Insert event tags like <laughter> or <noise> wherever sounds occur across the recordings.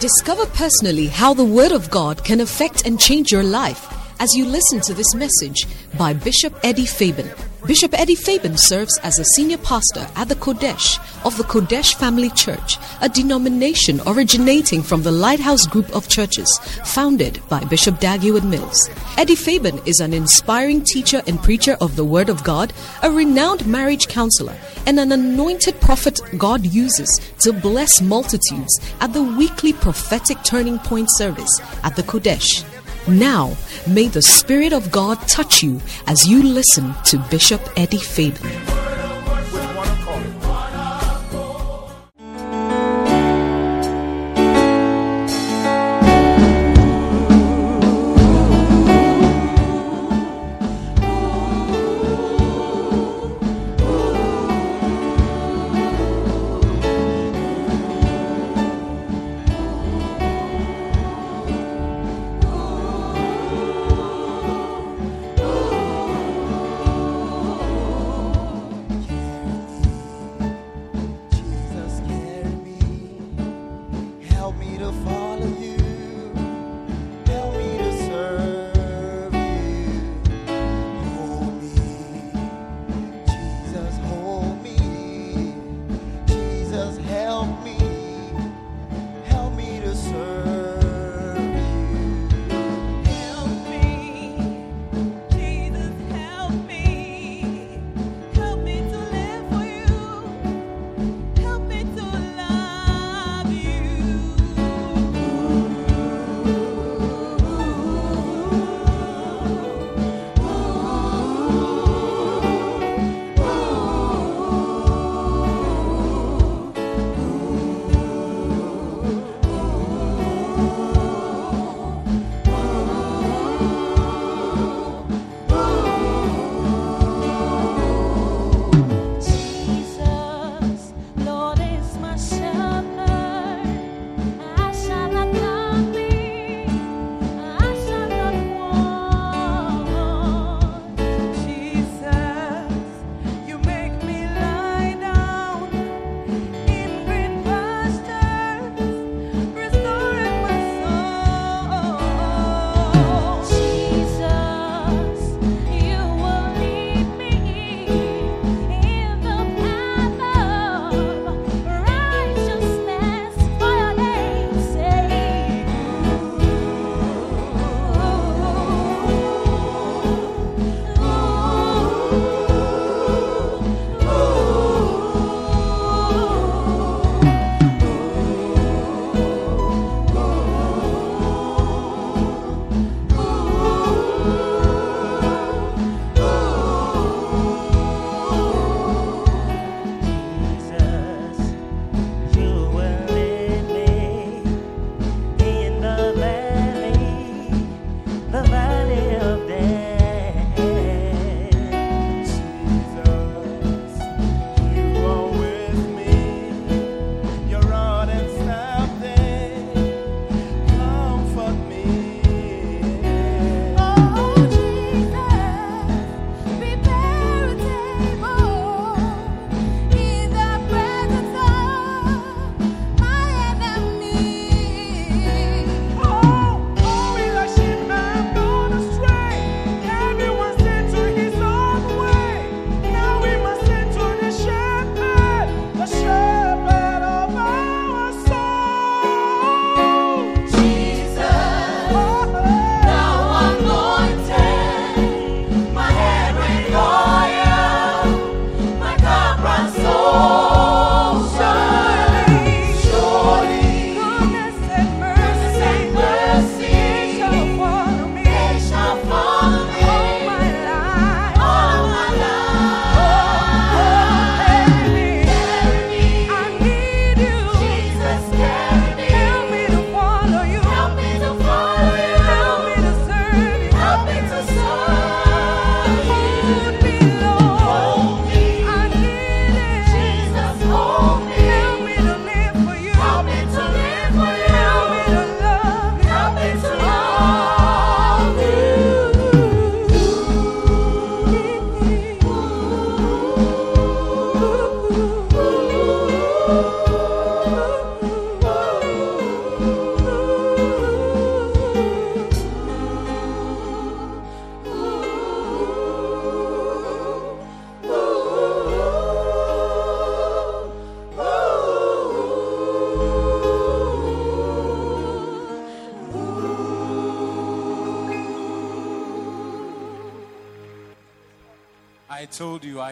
Discover personally how the Word of God can affect and change your life as you listen to this message by Bishop Eddie Fabian. Bishop Eddie Fabian serves as a senior pastor at the Qodesh of the Qodesh Family Church, a denomination originating from the Lighthouse Group of Churches founded by Bishop Dag Heward-Mills. Eddie Fabian is an inspiring teacher and preacher of the Word of God, a renowned marriage counselor, and an anointed prophet God uses to bless multitudes at the weekly prophetic turning point service at the Qodesh. Now, may the Spirit of God touch you as you listen to Bishop Eddie Fabian.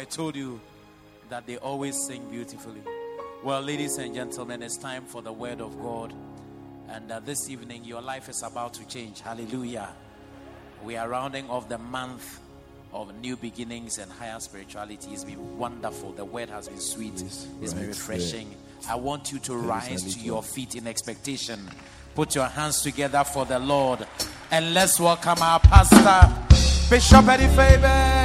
I told you that they always sing beautifully. Well, ladies and gentlemen, it's time for the word of God. And uh, this evening, your life is about to change. Hallelujah. We are rounding off the month of new beginnings and higher spirituality. It's been wonderful. The word has been sweet, it's been right, refreshing. I want you to rise to your feet in expectation. Put your hands together for the Lord. And let's welcome our pastor, Bishop Eddie Fabian.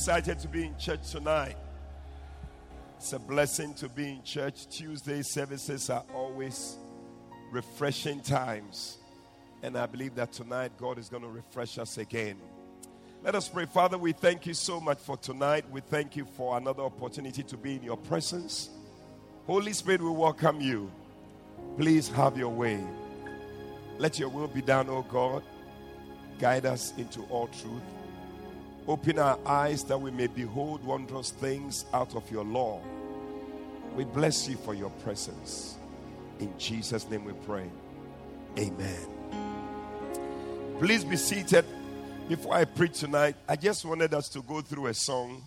Excited to be in church tonight? It's a blessing to be in church. Tuesday services are always refreshing times. And I believe that tonight God is going to refresh us again. Let us pray. Father, we thank you so much for tonight. We thank you for another opportunity to be in your presence. Holy Spirit, we welcome you. Please have your way. Let your will be done, O God. Guide us into all truth. Open our eyes that we may behold wondrous things out of your law. We bless you for your presence. In Jesus' name we pray. Amen. Please be seated. Before I preach tonight, I just wanted us to go through a song.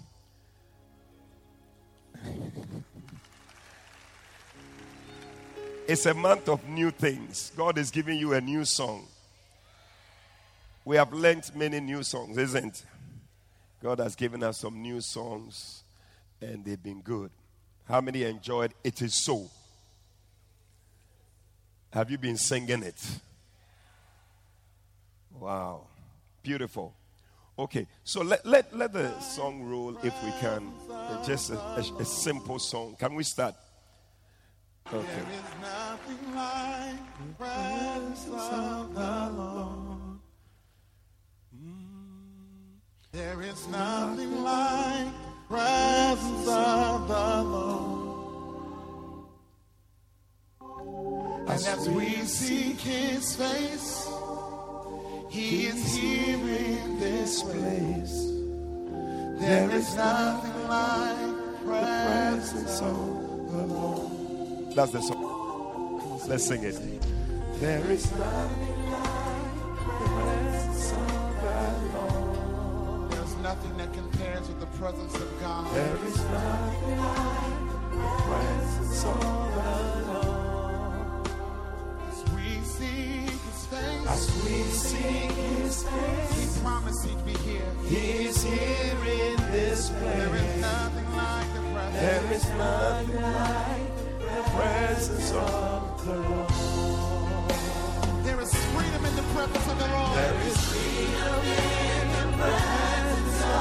It's a month of new things. God is giving you a new song. We have learned many new songs, isn't it? God has given us some new songs and they've been good. How many enjoyed It Is So? Have you been singing it? Wow. Beautiful. Okay, so let, let, let the song roll if we can. Just a, a- a simple song. Can we start? Okay. There is nothing like the presence of the Lord. There is nothing like the presence of the Lord. And as we seek His face, He is here in this place. There is nothing like the presence of the Lord. That's the song. Let's sing it. There is nothing nothing that compares with the presence of God. There is nothing like the presence of the Lord. As we seek His face, as we seek His face, He promised He'd be here. He's here in this place. There is nothing like the presence. There is nothing like the presence of the Lord. There is freedom in the presence of the Lord. There is freedom in the presence of the Lord.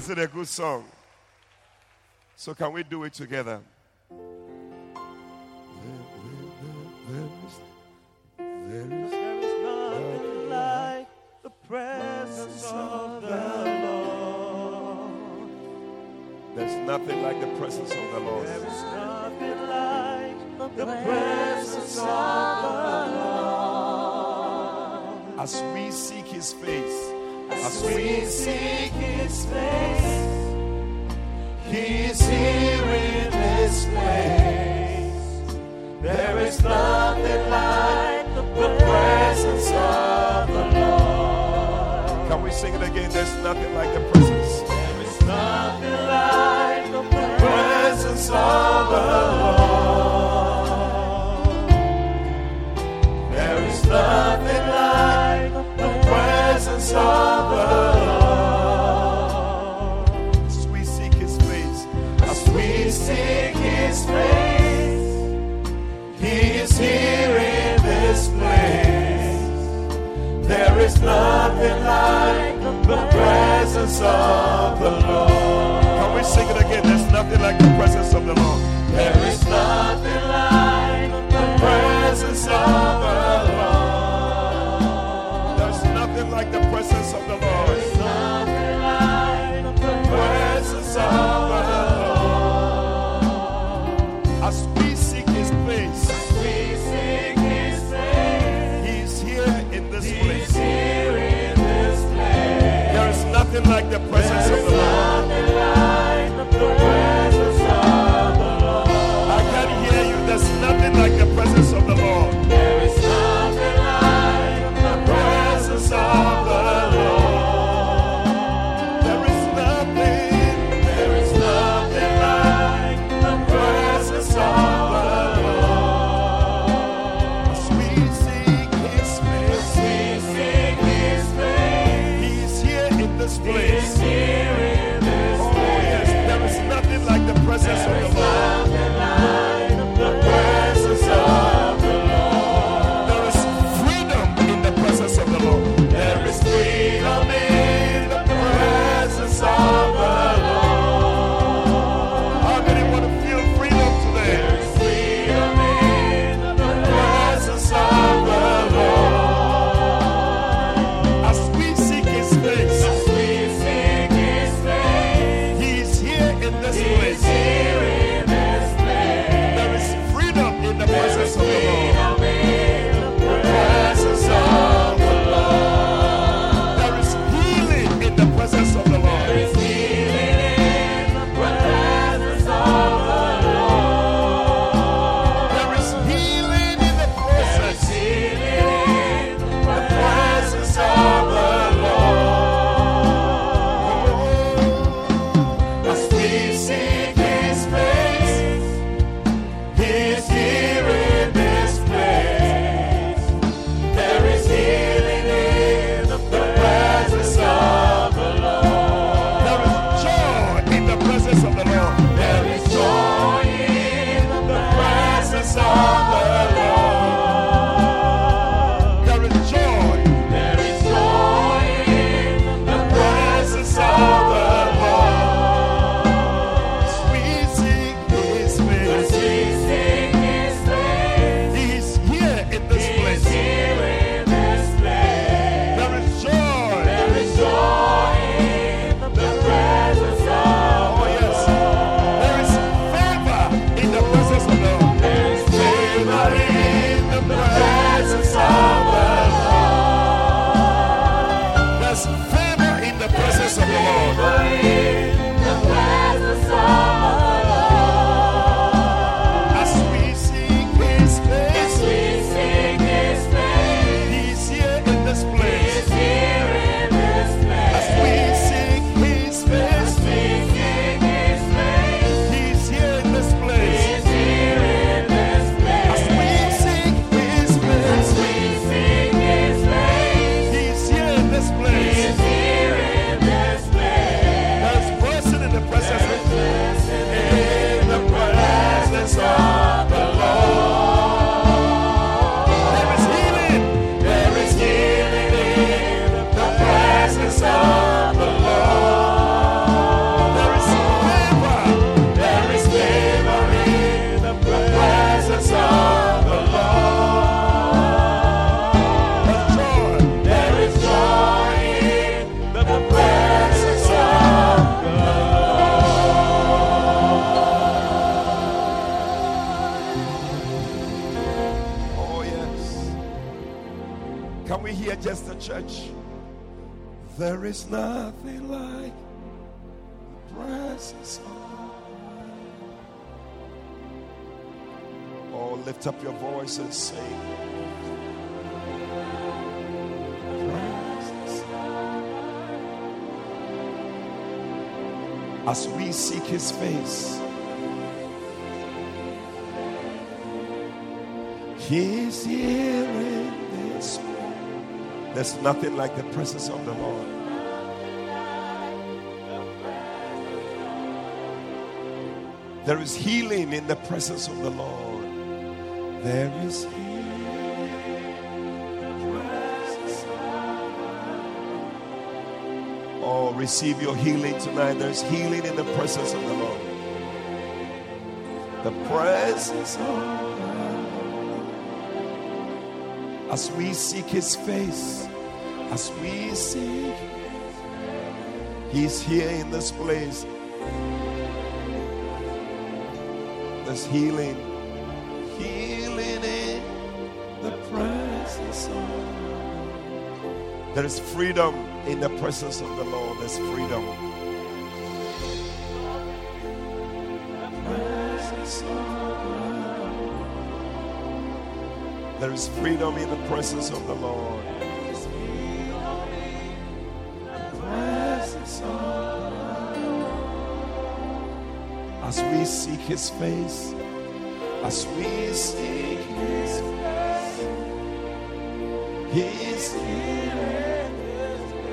Is it a good song? So, can we do it together? And sing. As we seek his face, he's here in this place. There's nothing like the presence of the Lord. There is healing in the presence of the Lord. There is healing. Oh, receive your healing tonight. There's healing in the presence of the Lord. The presence of God. As we seek His face, as we seek, He's here in this place. There's healing, healing in the presence of There is freedom in the presence of the Lord. There's freedom. There is freedom in the presence of the Lord. As we seek His face, as we seek His face, He is here.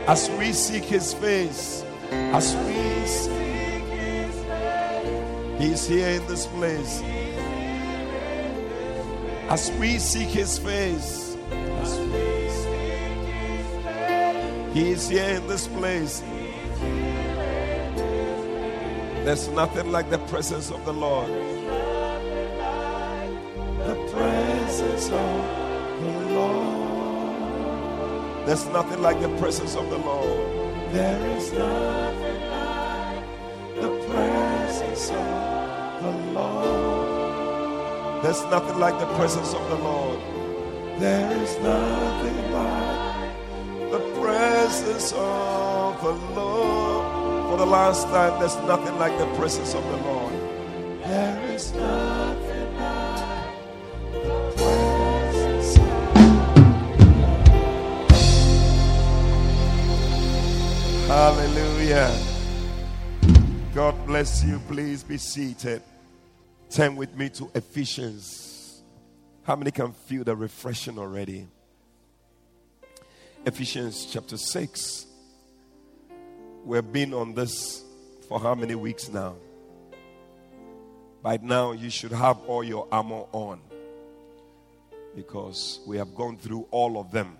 As we seek His face, as we seek His face, He is here in this place. As we seek His face, as we seek His face, He is here in this place. There's nothing like the presence of the Lord. There's nothing like the presence of the Lord. There is nothing like the presence of the Lord. There's nothing like the presence of the Lord. There is nothing like the presence of the Lord. For the last time, there's nothing like the presence of the Lord. There is nothing God bless you. Please be seated. Turn with me to Ephesians. How many can feel the refreshing already? Ephesians chapter 6. We've been on this for how many weeks now? By now, you should have all your armor on because we have gone through all of them.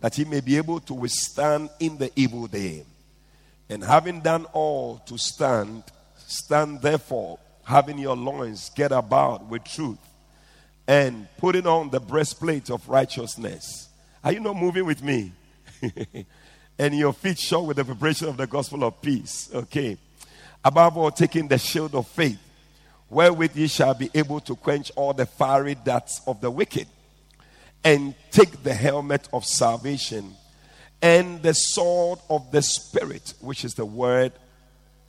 that he may be able to withstand in the evil day. And having done all to stand, stand therefore, having your loins get about with truth, and putting on the breastplate of righteousness. Are you not moving with me? <laughs> and your feet shod with the vibration of the gospel of peace. Okay. Above all, taking the shield of faith, wherewith ye shall be able to quench all the fiery darts of the wicked, and take the helmet of salvation and the sword of the Spirit, which is the word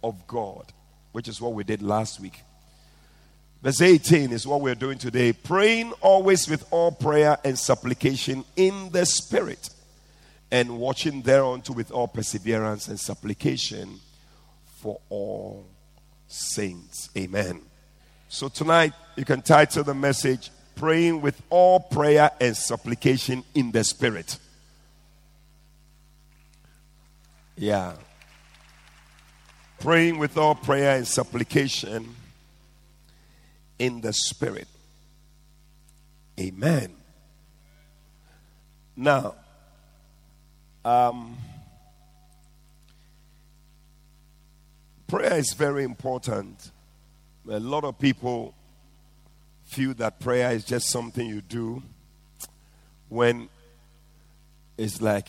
of God, which is what we did last week. Verse 18 is what we're doing today. Praying always with all prayer and supplication in the Spirit, and watching thereunto with all perseverance and supplication for all saints. Amen. So tonight, you can title the message Praying with all prayer and supplication in the Spirit. Yeah. Praying with all prayer and supplication in the Spirit. Amen. Now, Um, prayer is very important. A lot of people feel that prayer is just something you do when it's like,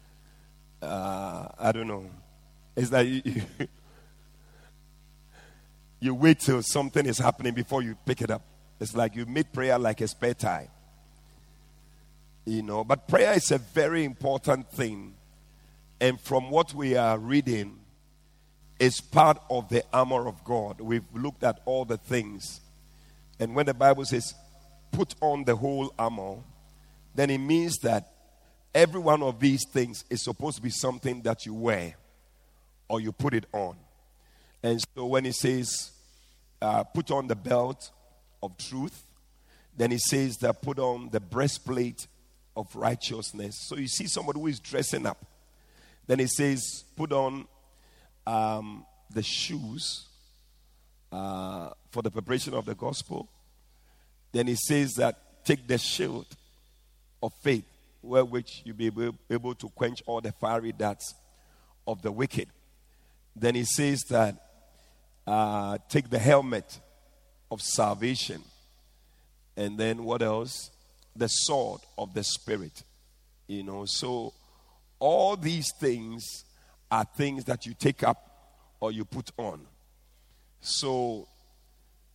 <laughs> uh, I don't know, it's like you, you, <laughs> you wait till something is happening before you pick it up. It's like you make prayer like a spare time. You know, but prayer is a very important thing. And from what we are reading, it's part of the armor of God. We've looked at all the things. And when the Bible says, put on the whole armor, then it means that every one of these things is supposed to be something that you wear or you put it on. And so when it says, uh, put on the belt of truth, then it says that put on the breastplate of righteousness. So you see somebody who is dressing up. Then it says, put on um, the shoes uh, for the preparation of the gospel. Then he says that take the shield of faith, wherewith you'll be able, able to quench all the fiery darts of the wicked. Then he says that uh, take the helmet of salvation. And then what else? The sword of the Spirit. You know, so all these things are things that you take up or you put on. So,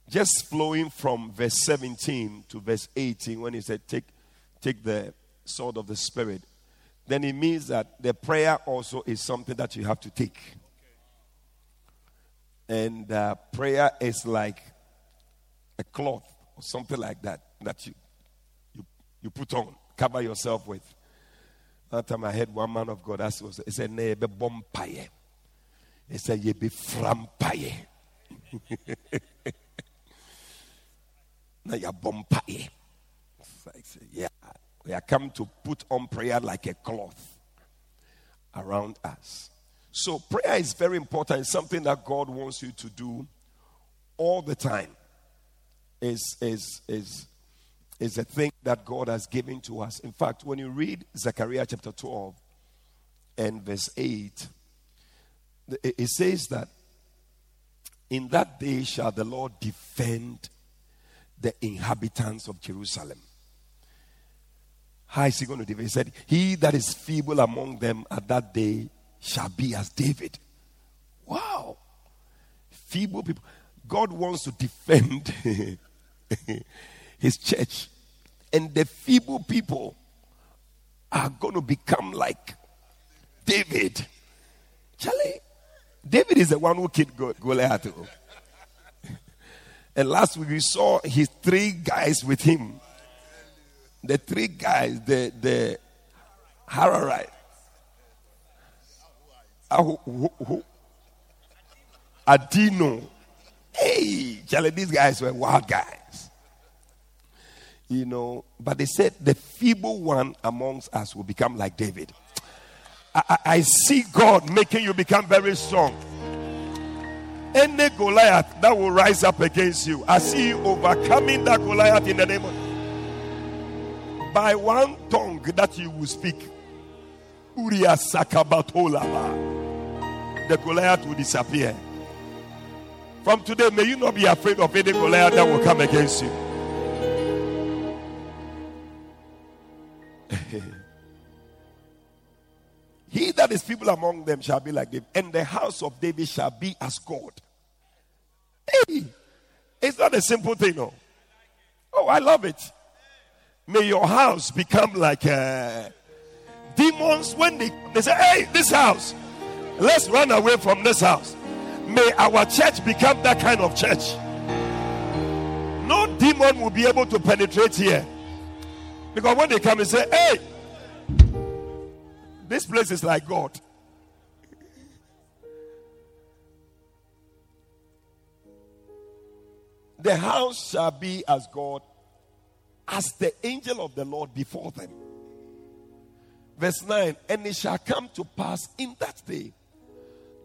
just flowing from verse 17 to verse 18, when he said, Take, take the sword of the Spirit, then it means that the prayer also is something that you have to take. And uh, prayer is like a cloth or something like that that you, you, you put on, cover yourself with. That time I heard one man of God ask was, he said, Ne be bompaye. He said, Ye be frampaye. <laughs> Na. We are come to put on prayer like a cloth around us. So prayer is very important. It's something that God wants you to do all the time. Is is is is a thing that God has given to us. In fact, when you read Zechariah chapter 12 and verse 8, it says that in that day shall the Lord defend the inhabitants of Jerusalem. How is he going to defend? He said, He that is feeble among them at that day shall be as David. Wow. Feeble people. God wants to defend <laughs> his church. And the feeble people are going to become like David. Charlie, David is the one who killed Goliath. And last week we saw his three guys with him. The three guys, the the Hararite. Ah, Adino. Hey, Charlie, these guys were wild guys. You know, but they said the feeble one amongst us will become like David. I, I see God making you become very strong. Any Goliath that will rise up against you, I see you overcoming that Goliath in the name of by one tongue that you will speak. Uria Sakabatolaba. The Goliath will disappear. From today, may you not be afraid of any Goliath that will come against you. He that is people among them shall be like David, and the house of David shall be as God. Hey, it's not a simple thing, no. Oh, I love it. May your house become like uh, demons when they, they say, Hey, this house, let's run away from this house. May our church become that kind of church. No demon will be able to penetrate here. Because when they come and say, Hey, this place is like God. The house shall be as God, as the angel of the Lord before them. Verse 9 And it shall come to pass in that day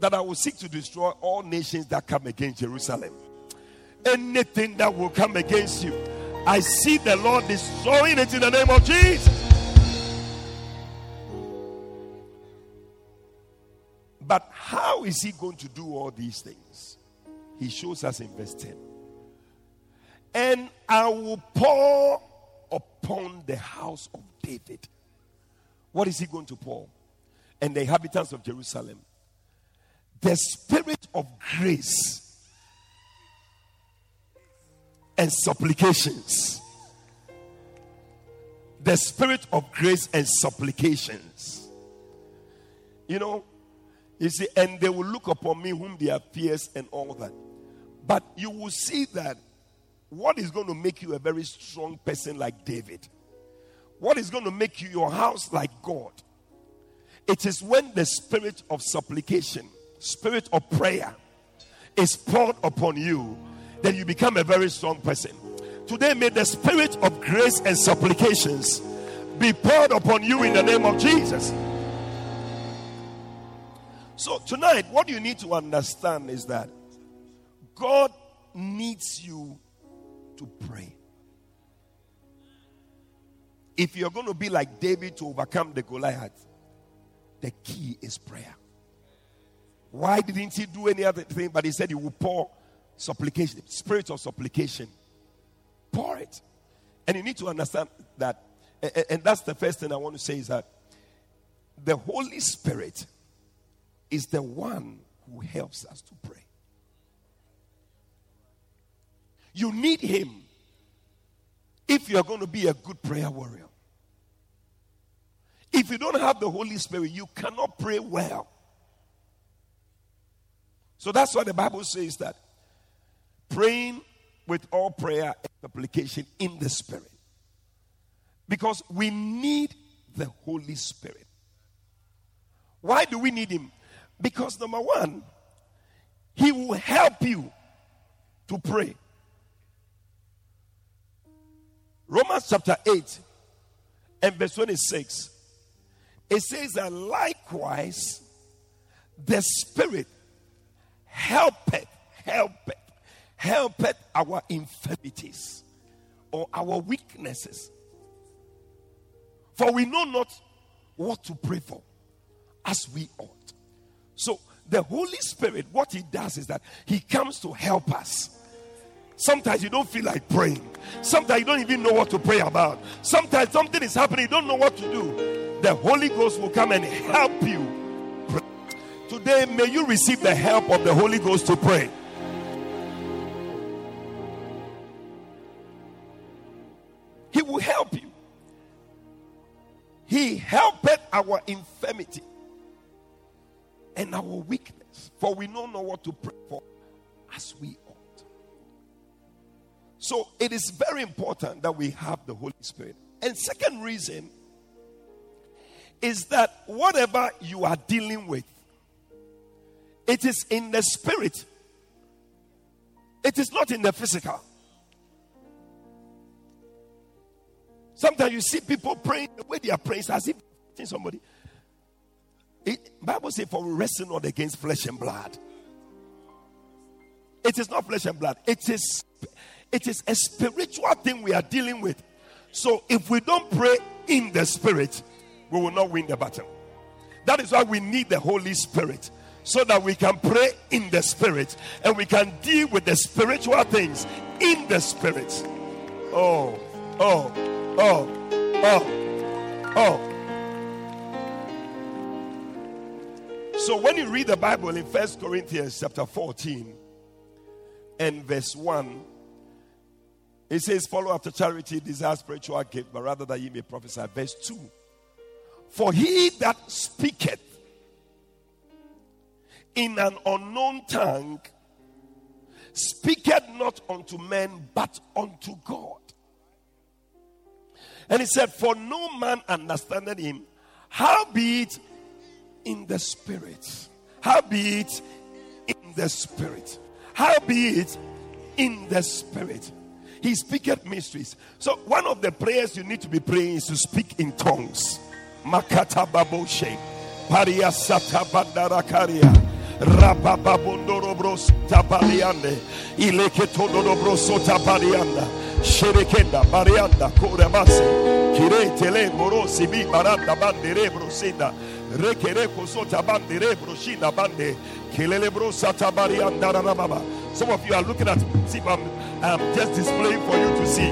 that I will seek to destroy all nations that come against Jerusalem. Anything that will come against you, I see the Lord destroying it in the name of Jesus. But how is he going to do all these things? He shows us in verse 10. And I will pour upon the house of David. What is he going to pour? And the inhabitants of Jerusalem. The spirit of grace and supplications. The spirit of grace and supplications. You know, you see, and they will look upon me whom they have pierced and all that. But you will see that what is going to make you a very strong person like David? What is going to make you your house like God? It is when the spirit of supplication, spirit of prayer is poured upon you, then you become a very strong person. Today, may the spirit of grace and supplications be poured upon you in the name of Jesus. So, tonight, what you need to understand is that God needs you to pray. If you're going to be like David to overcome the Goliath, the key is prayer. Why didn't he do any other thing? But he said he will pour supplication, spirit of supplication. Pour it. And you need to understand that, and that's the first thing I want to say is that the Holy Spirit is the one who helps us to pray. You need Him if you're going to be a good prayer warrior. If you don't have the Holy Spirit, you cannot pray well. So that's why the Bible says that praying with all prayer and supplication in the Spirit. Because we need the Holy Spirit. Why do we need Him? Because number one, He will help you to pray. Romans chapter 8 and verse 26. It says that likewise the Spirit helpeth, helpeth, helpeth our infirmities or our weaknesses. For we know not what to pray for as we ought. So, the Holy Spirit, what He does is that He comes to help us. Sometimes you don't feel like praying. Sometimes you don't even know what to pray about. Sometimes something is happening, you don't know what to do. The Holy Ghost will come and help you. Today, may you receive the help of the Holy Ghost to pray. He will help you. He helped our infirmity and our weakness, for we don't know what to pray for as we ought. So it is very important that we have the Holy Spirit. And second reason is that whatever you are dealing with, it is in the spirit. It is not in the physical. Sometimes you see people praying the way they are praying as if somebody. It, Bible says, for we wrestle not against flesh and blood. It is not flesh and blood. It is it is a spiritual thing we are dealing with. So if we don't pray in the spirit, we will not win the battle. That is why we need the Holy Spirit so that we can pray in the spirit and we can deal with the spiritual things in the spirit. Oh, oh, oh, oh, oh. So when you read the Bible in First Corinthians chapter 14 and verse 1, it says, Follow after charity, desire spiritual gift, but rather that ye may prophesy. Verse 2. For he that speaketh in an unknown tongue speaketh not unto men, but unto God. And he said, For no man understandeth him, howbeit in the spirit. How be it in the spirit. How be it in the spirit. He speaketh mysteries. So one of the prayers you need to be praying is to speak in tongues. Makata baboshe. Paria sata bandarakaria. Rabababondoro brosota bariande. Ileketodo brosota barianda. Sherekenda barianda korebase. Kire tele morosi bi baranda bandere brosida. Some of you are looking at see I'm, I'm just displaying for you to see.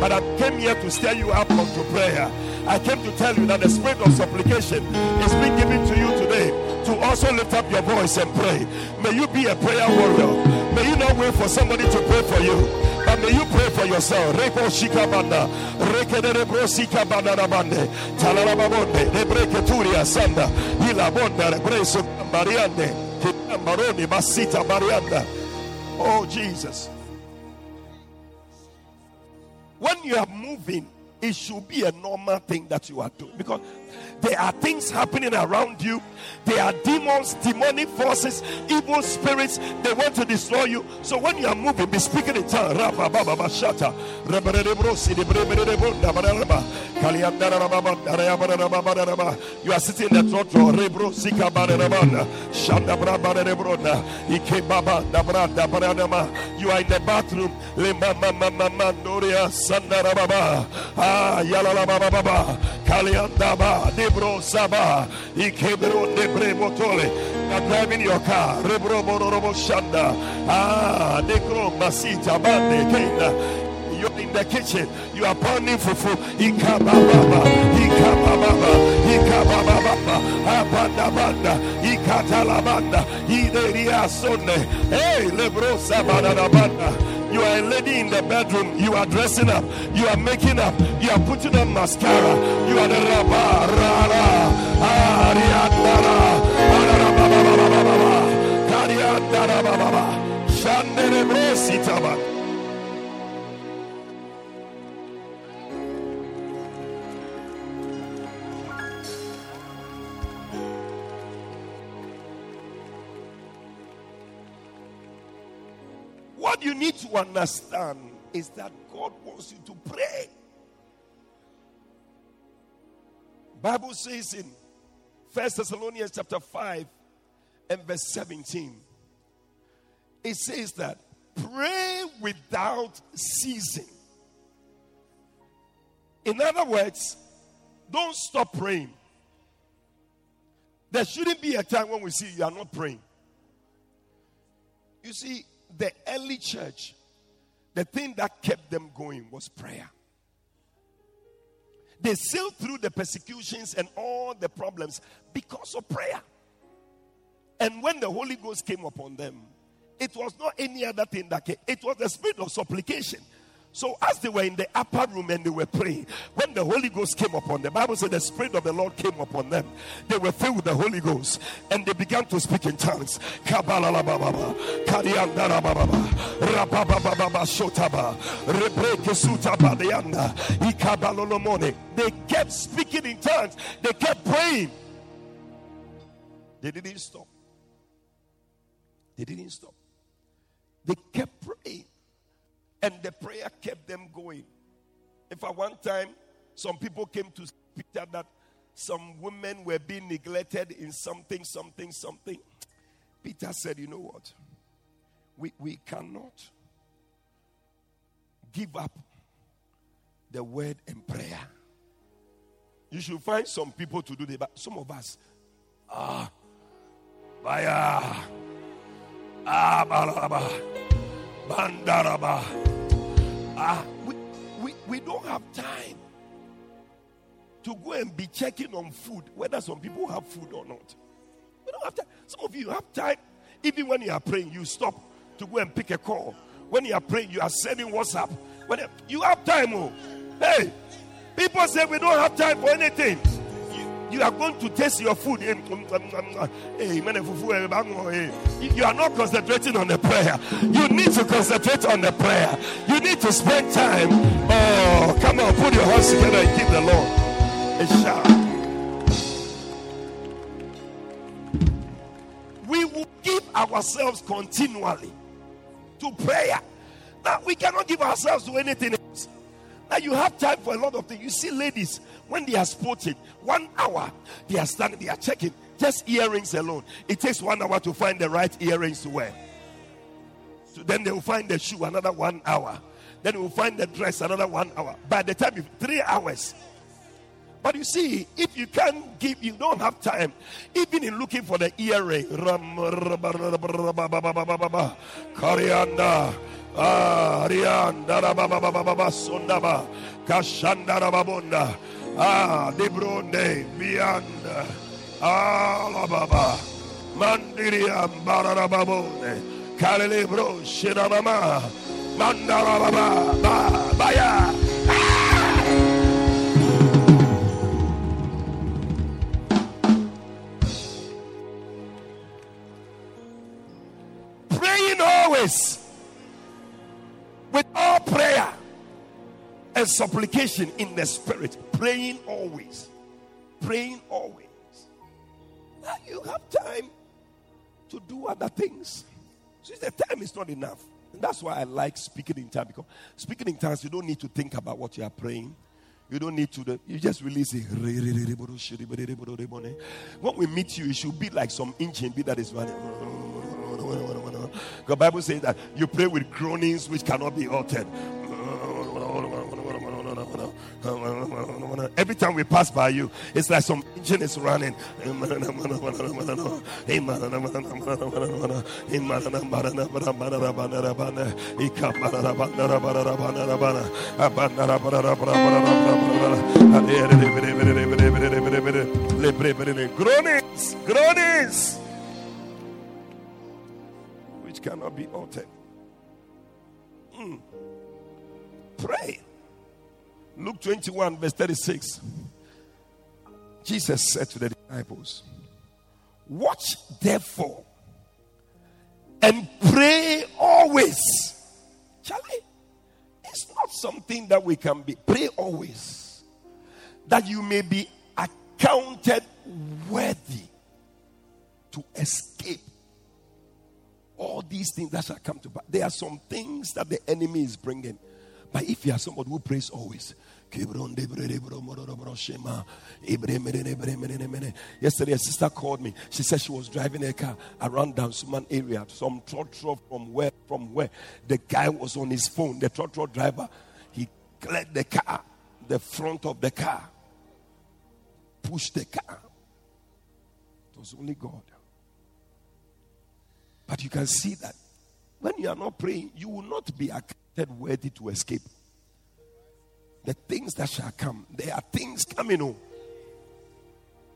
But I came here to stir you up unto prayer. I came to tell you that the spirit of supplication is being given to you today to also lift up your voice and pray. May you be a prayer warrior. May you not wait for somebody to pray for you. But may you pray for yourself. Rebo shikabanda, rekedere bro sikabanda rabande, talarababonde, rebreketuria sanda, ilabonda rebreso mariande, maroni masita marianda. Oh Jesus. When you are moving, it should be a normal thing that you are doing because there are things happening around you. There are demons, demonic forces, evil spirits. They want to destroy you. So when you are moving, be speaking in tongues. You are sitting in the. Rebro baba dabra dabranama. You are in the bathroom. Debro saba. Ike bro debre motole. You are driving your car. Rebro bororobo shanda. Ah nekro masita bande kenda you're in the kitchen, you are pounding fufu. Ikabababa, ikabababa, ikabababa, abanda banda, ikatalabanda, ideria sonne. Hey, lebrosa banana banda. You are a lady in the bedroom. You are dressing up. You are making up. You are putting on mascara. You are the rabba, rara, ariandara, arabababababa, kariandara bababa, shandere brositaba. You need to understand is that God wants you to pray. Bible says in First Thessalonians chapter 5 and verse 17, it says that pray without ceasing. In other words, don't stop praying. There shouldn't be a time when we see you are not praying. You see, the early church, the thing that kept them going was prayer. They sailed through the persecutions and all the problems because of prayer. And when the Holy Ghost came upon them, it was not any other thing that came, it was the spirit of supplication. So, as they were in the upper room and they were praying, when the Holy Ghost came upon them, the Bible said the Spirit of the Lord came upon them. They were filled with the Holy Ghost and they began to speak in tongues. They kept speaking in tongues, they kept praying. They didn't stop. They didn't stop. They kept praying. And the prayer kept them going. If at one time some people came to Peter that some women were being neglected in something, something, something, Peter said, You know what? We, we cannot give up the word and prayer. You should find some people to do that. But some of us, ah, ah, balaba, bandaraba. Ah, we, we, we don't have time to go and be checking on food, whether some people have food or not. We don't have time. Some of you have time. Even when you are praying, you stop to go and pick a call. When you are praying, you are sending WhatsApp. When you have time, oh. Hey, people say we don't have time for anything. You, are going to taste your food. You are not concentrating on the prayer. You need to concentrate on the prayer. You need to spend time. Oh, come on, put your hands together and give the Lord a shout. We will give ourselves continually to prayer. Now we cannot give ourselves to anything else. Now you have time for a lot of things. You see, ladies, when they are sporting, one hour they are standing, they are checking just earrings alone. It takes one hour to find the right earrings to wear. So then they will find the shoe another one hour. Then they will find the dress another one hour. By the time three hours. But you see, if you can't give, you don't have time, even in looking for the earring. Karianda. Ah, Rianda Rababa. Ah, Debronde. Bianda. Ah, Lababa. Mandiriam Barababone. Kalilebro Shirama. Mandarababa. Ba. Baya. praying always with all prayer and supplication in the spirit praying always praying always now you have time to do other things since the time is not enough and that's why i like speaking in tongues because speaking in tongues you don't need to think about what you are praying you don't need to, you just release it. When we meet you, it should be like some engine that is running. The Bible says that you pray with groanings which cannot be altered. <laughs> Every time we pass by you, it's like some engine is running. Groanings, groanings, which cannot be altered. Mm. Pray. Luke 21, verse 36. Jesus said to the disciples, Watch therefore and pray always. Charlie, it's not something that we can be. Pray always that you may be accounted worthy to escape all these things that shall come to pass. There are some things that the enemy is bringing. But if you are somebody who prays always, yesterday a sister called me. She said she was driving a car around Dansoman area, some trotro from where from where the guy was on his phone. The trotro driver, he cleared the car, the front of the car, pushed the car. It was only God. But you can see that when you are not praying, you will not be accounted worthy to escape. The things that shall come, there are things coming. Oh,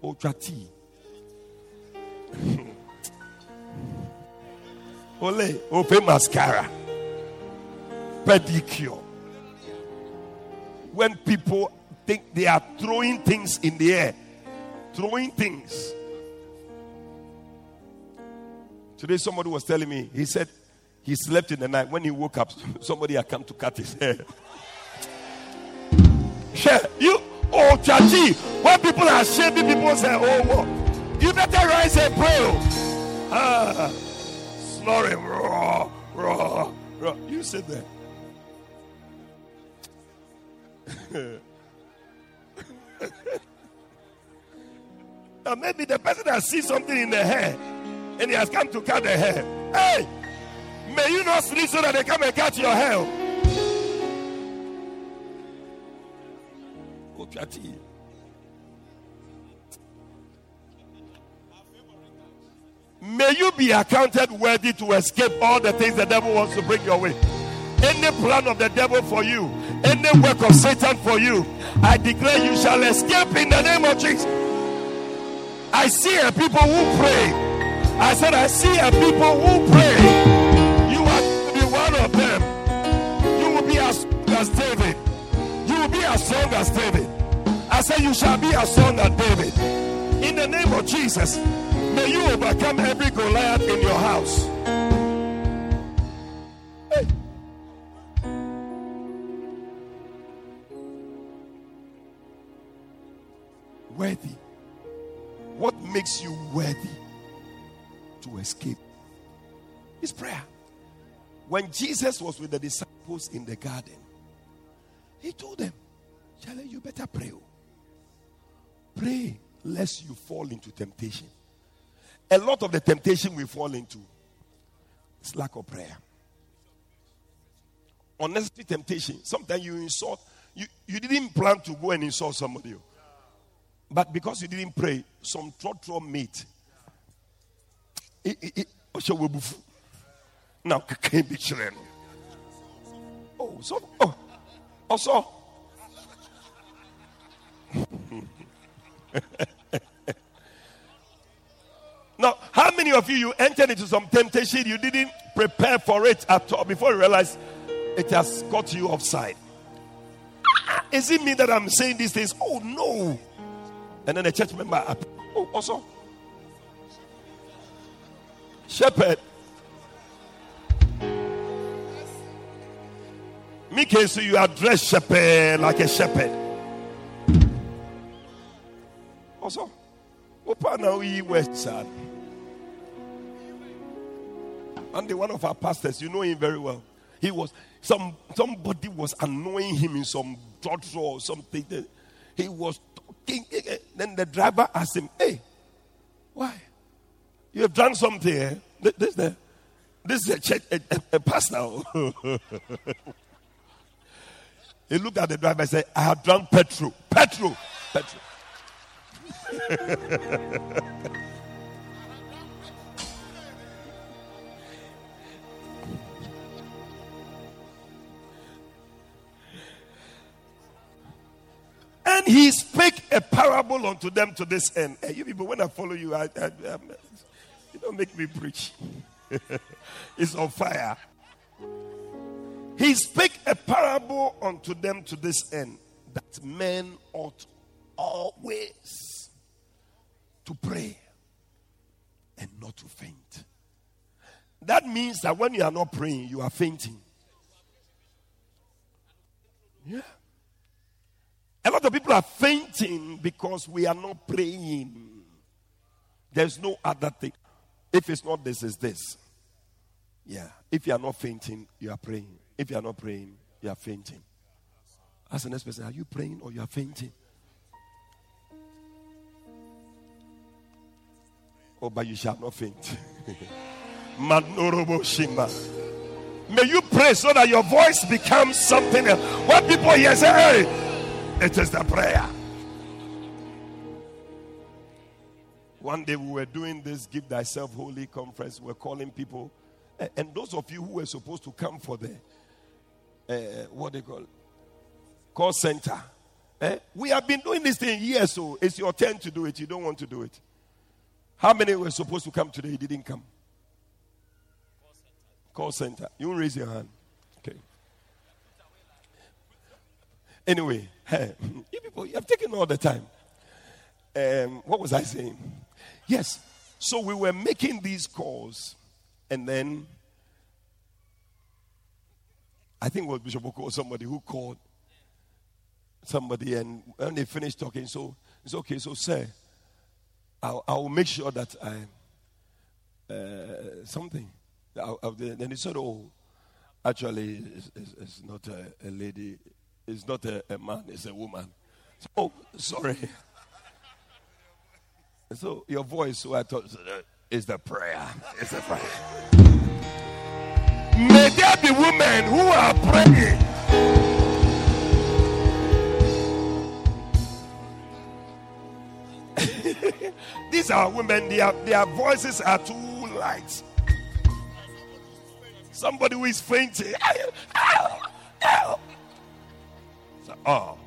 oh Otrati. <laughs> Ole, open mascara, pedicure. When people think they are throwing things in the air, throwing things. Today, somebody was telling me, he said he slept in the night. When he woke up, <laughs> somebody had come to cut his hair. <laughs> You, oh, chachi. When people are shaving, people say, oh, what? You better rise and pray. oh. Ah, snoring, raw, raw, raw. You sit there. <laughs> now, maybe the person has seen something in the hair and he has come to cut the hair. Hey, may you not sleep so that they come and cut your hair. May you be accounted worthy to escape all the things the devil wants to bring your way. Any plan of the devil for you, any work of Satan for you, I declare you shall escape in the name of Jesus. I see a people who pray I said, I see a people who pray. You are to be one of them. You will be as as David. You will be as strong as David. I said, You shall be a son of David. In the name of Jesus, may you overcome every Goliath in your house. Hey. Worthy. What makes you worthy? to escape is prayer. When Jesus was with the disciples in the garden, he told them, Charlie, you better pray. Pray lest you fall into temptation. A lot of the temptation we fall into is lack of prayer. Unnecessary temptation. Sometimes you insult, you, you didn't plan to go and insult somebody. But because you didn't pray, some trotro meat. Now, can't be children. Oh, so, oh, oh also. <laughs> <laughs> now, how many of you you entered into some temptation you didn't prepare for it at all before you realize it has caught you offside? Ah, is it me that I'm saying these things? Oh no! And then a church member, ah, oh also, shepherd. Me so you address shepherd like a shepherd. Open now we west side. And the one of our pastors, you know him very well. He was some somebody was annoying him in some drug or something. He was talking. Then the driver asked him, Hey, why? You have done something. Eh? This, this, this is a, church, a, a, a pastor. <laughs> he looked at the driver and said, I have drunk petrol. Petrol. Petrol. <laughs> And he spake a parable unto them to this end. Hey, you people, when I follow you, I, I, I you don't make me preach. <laughs> it's on fire. He spake a parable unto them to this end that men ought always to pray and not to faint. That means that when you are not praying, you are fainting. Yeah. A lot of people are fainting because we are not praying. There's no other thing. If it's not this, it's this. Yeah. If you are not fainting, you are praying. If you are not praying, you are fainting. Ask the next person, are you praying or you are fainting? Oh, but you shall not faint. <laughs> May you pray so that your voice becomes something else. When people hear say, hey, it is the prayer. One day we were doing this Give Thyself Holy conference. We we're calling people, and those of you who were supposed to come for the uh, what they call call center. Eh? We have been doing this thing years, so it's your turn to do it. You don't want to do it. How many were supposed to come today? Didn't come. Call center. You raise your hand. Okay. Anyway, <laughs> you people, you have taken all the time. Um, what was I saying? Yes. So we were making these calls, and then I think it was Bishop Oko or somebody who called somebody, and when they finished talking, so it's okay. So, sir, I'll, I'll make sure that I uh, something. Then he said, "Oh, actually, it's, it's, it's not a, a lady it's not a, a man, it's a woman. So, oh, sorry. <laughs> So your voice, so I thought, is the prayer. It's the prayer. May there be women who are praying. <laughs> These are women, their, their voices are too light. Somebody who is fainting. <laughs> So, Oh,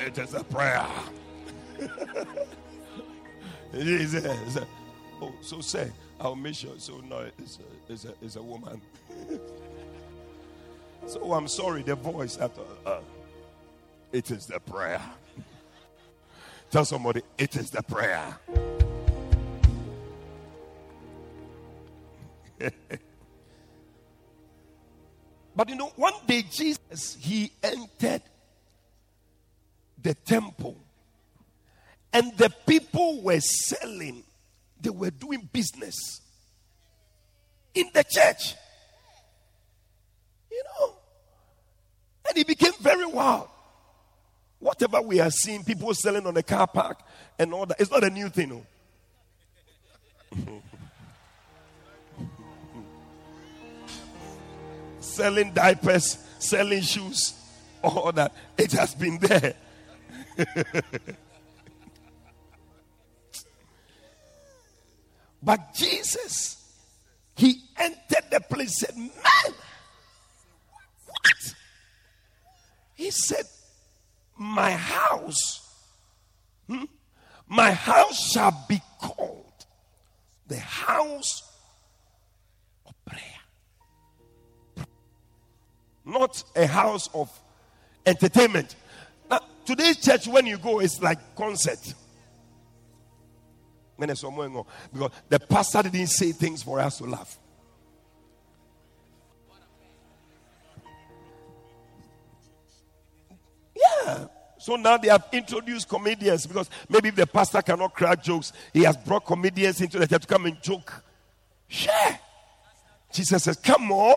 it is a prayer. <laughs> Jesus. Oh, so say, I'll make sure. So no, it's a, it's a, it's a woman. so I'm sorry, the voice after. Uh, it is the prayer. Tell somebody, it is the prayer. <laughs> But you know, one day Jesus, he entered the temple and the people were selling, they were doing business in the church. You know, and he became very wild. Whatever we are seeing, people selling on the car park and all that, it's not a new thing. No? <laughs> selling diapers, selling shoes, all that. It has been there. <laughs> but Jesus, he entered the place and said, Man, what? He said, my house, hmm, my house shall be called the house of prayer. Not a house of entertainment. Now, today's church, when you go, it's like concert. Because the pastor didn't say things for us to laugh. So now they have introduced comedians because maybe if the pastor cannot crack jokes, he has brought comedians into the church to come and joke. Share. Jesus says, Come on,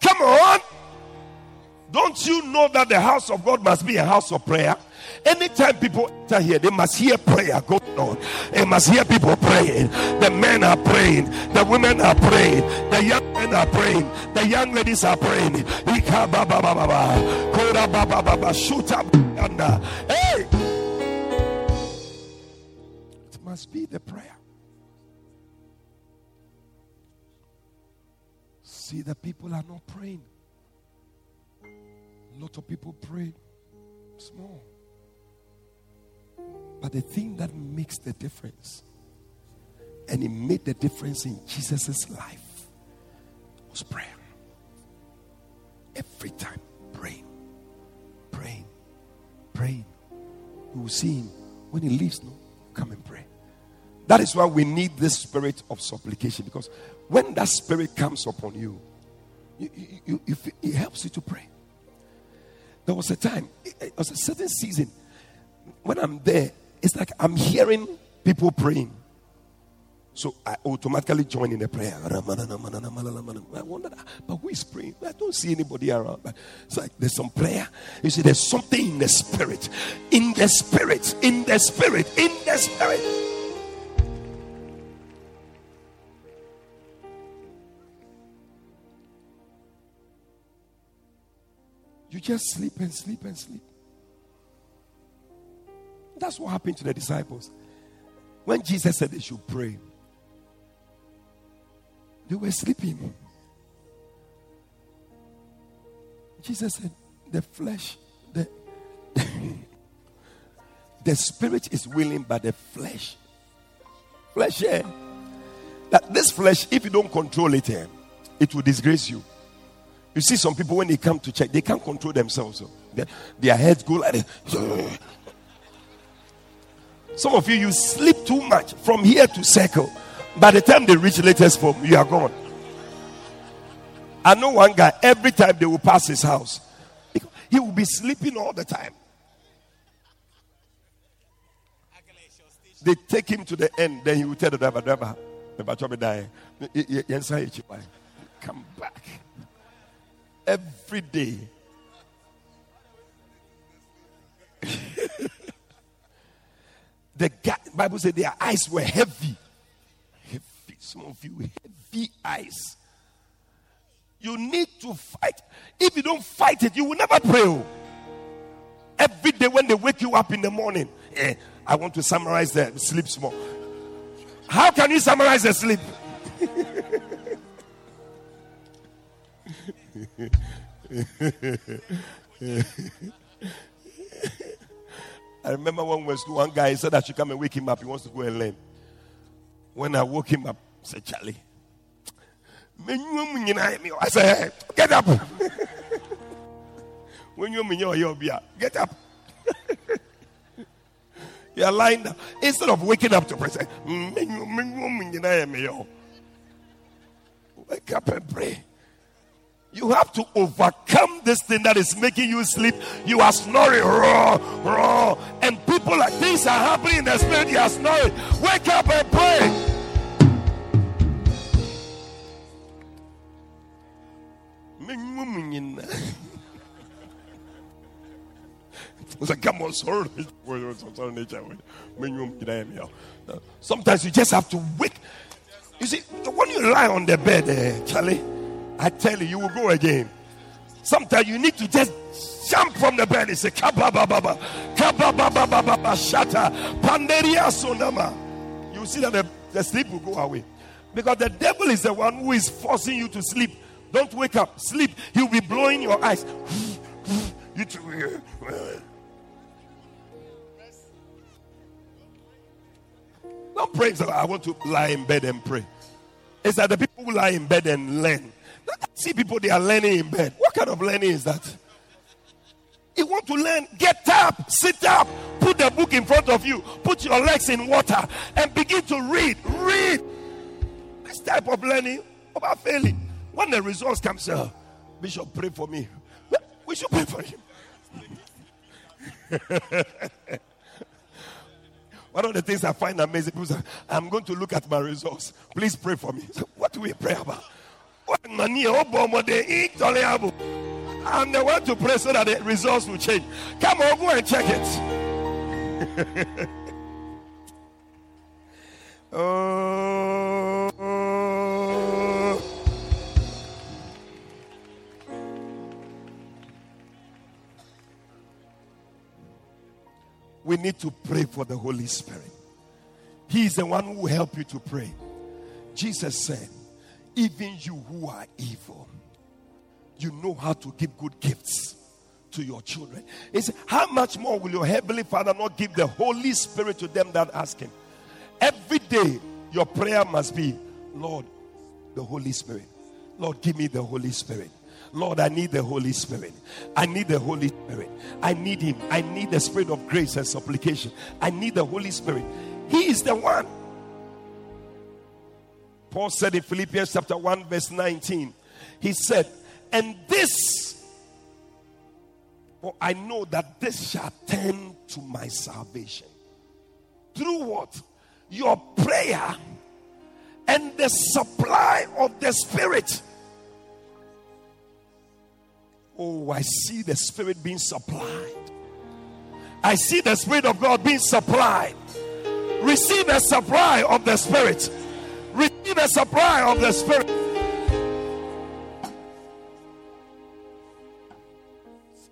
come on. Don't you know that the house of God must be a house of prayer? Anytime people enter here, they must hear prayer going on. They must hear people praying. The men are praying. The women are praying. The young men are praying. The young ladies are praying. Hey! It must be the prayer. See, the people are not praying. Lot of people pray small. But the thing that makes the difference, and it made the difference in Jesus' life, was prayer. Every time, praying, praying, praying. You will see him when he leaves, no, come and pray. That is why we need this spirit of supplication because when that spirit comes upon you, you, you, you, it helps you to pray. There was a time, eh, eh, it was a certain season when I'm there, it's like I'm hearing people praying. So I automatically join in the prayer. I wonder, ah, but who is praying? I don't see anybody around. But it's like there's some prayer. You see, there's something in the spirit, in the spirit, in the spirit, in the spirit. You just sleep and sleep and sleep. That's what happened to the disciples. When Jesus said they should pray, they were sleeping. Jesus said, The flesh, the, <laughs> the spirit is willing, but the flesh, flesh, yeah. That this flesh, if you don't control it, eh, it will disgrace you. You see, some people when they come to church, they can't control themselves. Their, their heads go like this. Some of you, you sleep too much from here to circle. By the time they reach latest form, you are gone. I know one guy, every time they will pass his house, he will be sleeping all the time. They take him to the end, then he will tell the driver, driver, come back every day. <laughs> the guy, Bible said their eyes were heavy. Heavy. Some of you, heavy eyes. You need to fight. If you don't fight it, you will never pray. Oh. Every day when they wake you up in the morning, eh, I want to summarize the sleep small. How can you summarize the sleep? <laughs> <laughs> I remember when was one guy said I should come and wake him up. He wants to go and learn. When I woke him up, I said, Charlie, I said, get up. <laughs> when you're get up. <laughs> You're lying down. Instead of waking up to pray, wake up and pray. You have to overcome this thing that is making you sleep. You are snoring, raw, raw, and people like things are happening in the spirit. You are snoring. Wake up and pray. come on, sorry. Sometimes you just have to wake. You see, when you lie on the bed, uh, Charlie. I tell you, you will go again. Sometimes you need to just jump from the bed and say, Kabababa, Kabababa, Shata, Panderia Sonama. You see that the, the sleep will go away. Because the devil is the one who is forcing you to sleep. Don't wake up, sleep. He'll be blowing your eyes. <sighs> you too. Don't pray. I want to lie in bed and pray. It's that the people who lie in bed and learn. See people they are learning in bed. What kind of learning is that? You want to learn? Get up, sit up, put the book in front of you, put your legs in water, and begin to read. Read. This type of learning about failing. When the results come, sir, ah, Bishop, pray for me. We should pray for him. <laughs> One of the things I find amazing people say, I'm going to look at my results. Please pray for me. What do we pray about? <laughs> I'm the one to pray so that the results will change. Come on, go and check it. <laughs> oh. we need to pray for the Holy Spirit. He is the one who will help you to pray. Jesus said, Even you who are evil, you know how to give good gifts to your children. Said, How much more will your heavenly Father not give the Holy Spirit to them that ask Him? Every day, your prayer must be, Lord, the Holy Spirit. Lord, give me the Holy Spirit. Lord, I need the Holy Spirit. I need the Holy Spirit. I need Him. I need the Spirit of grace and supplication. I need the Holy Spirit. He is the one. Paul said in Philippians chapter 1, verse 19, he said, And this, for I know that this shall tend to my salvation. Through what? Your prayer and the supply of the Spirit Oh, I see the Spirit being supplied. I see the Spirit of God being supplied. Receive a supply of the Spirit. Receive a supply of the Spirit.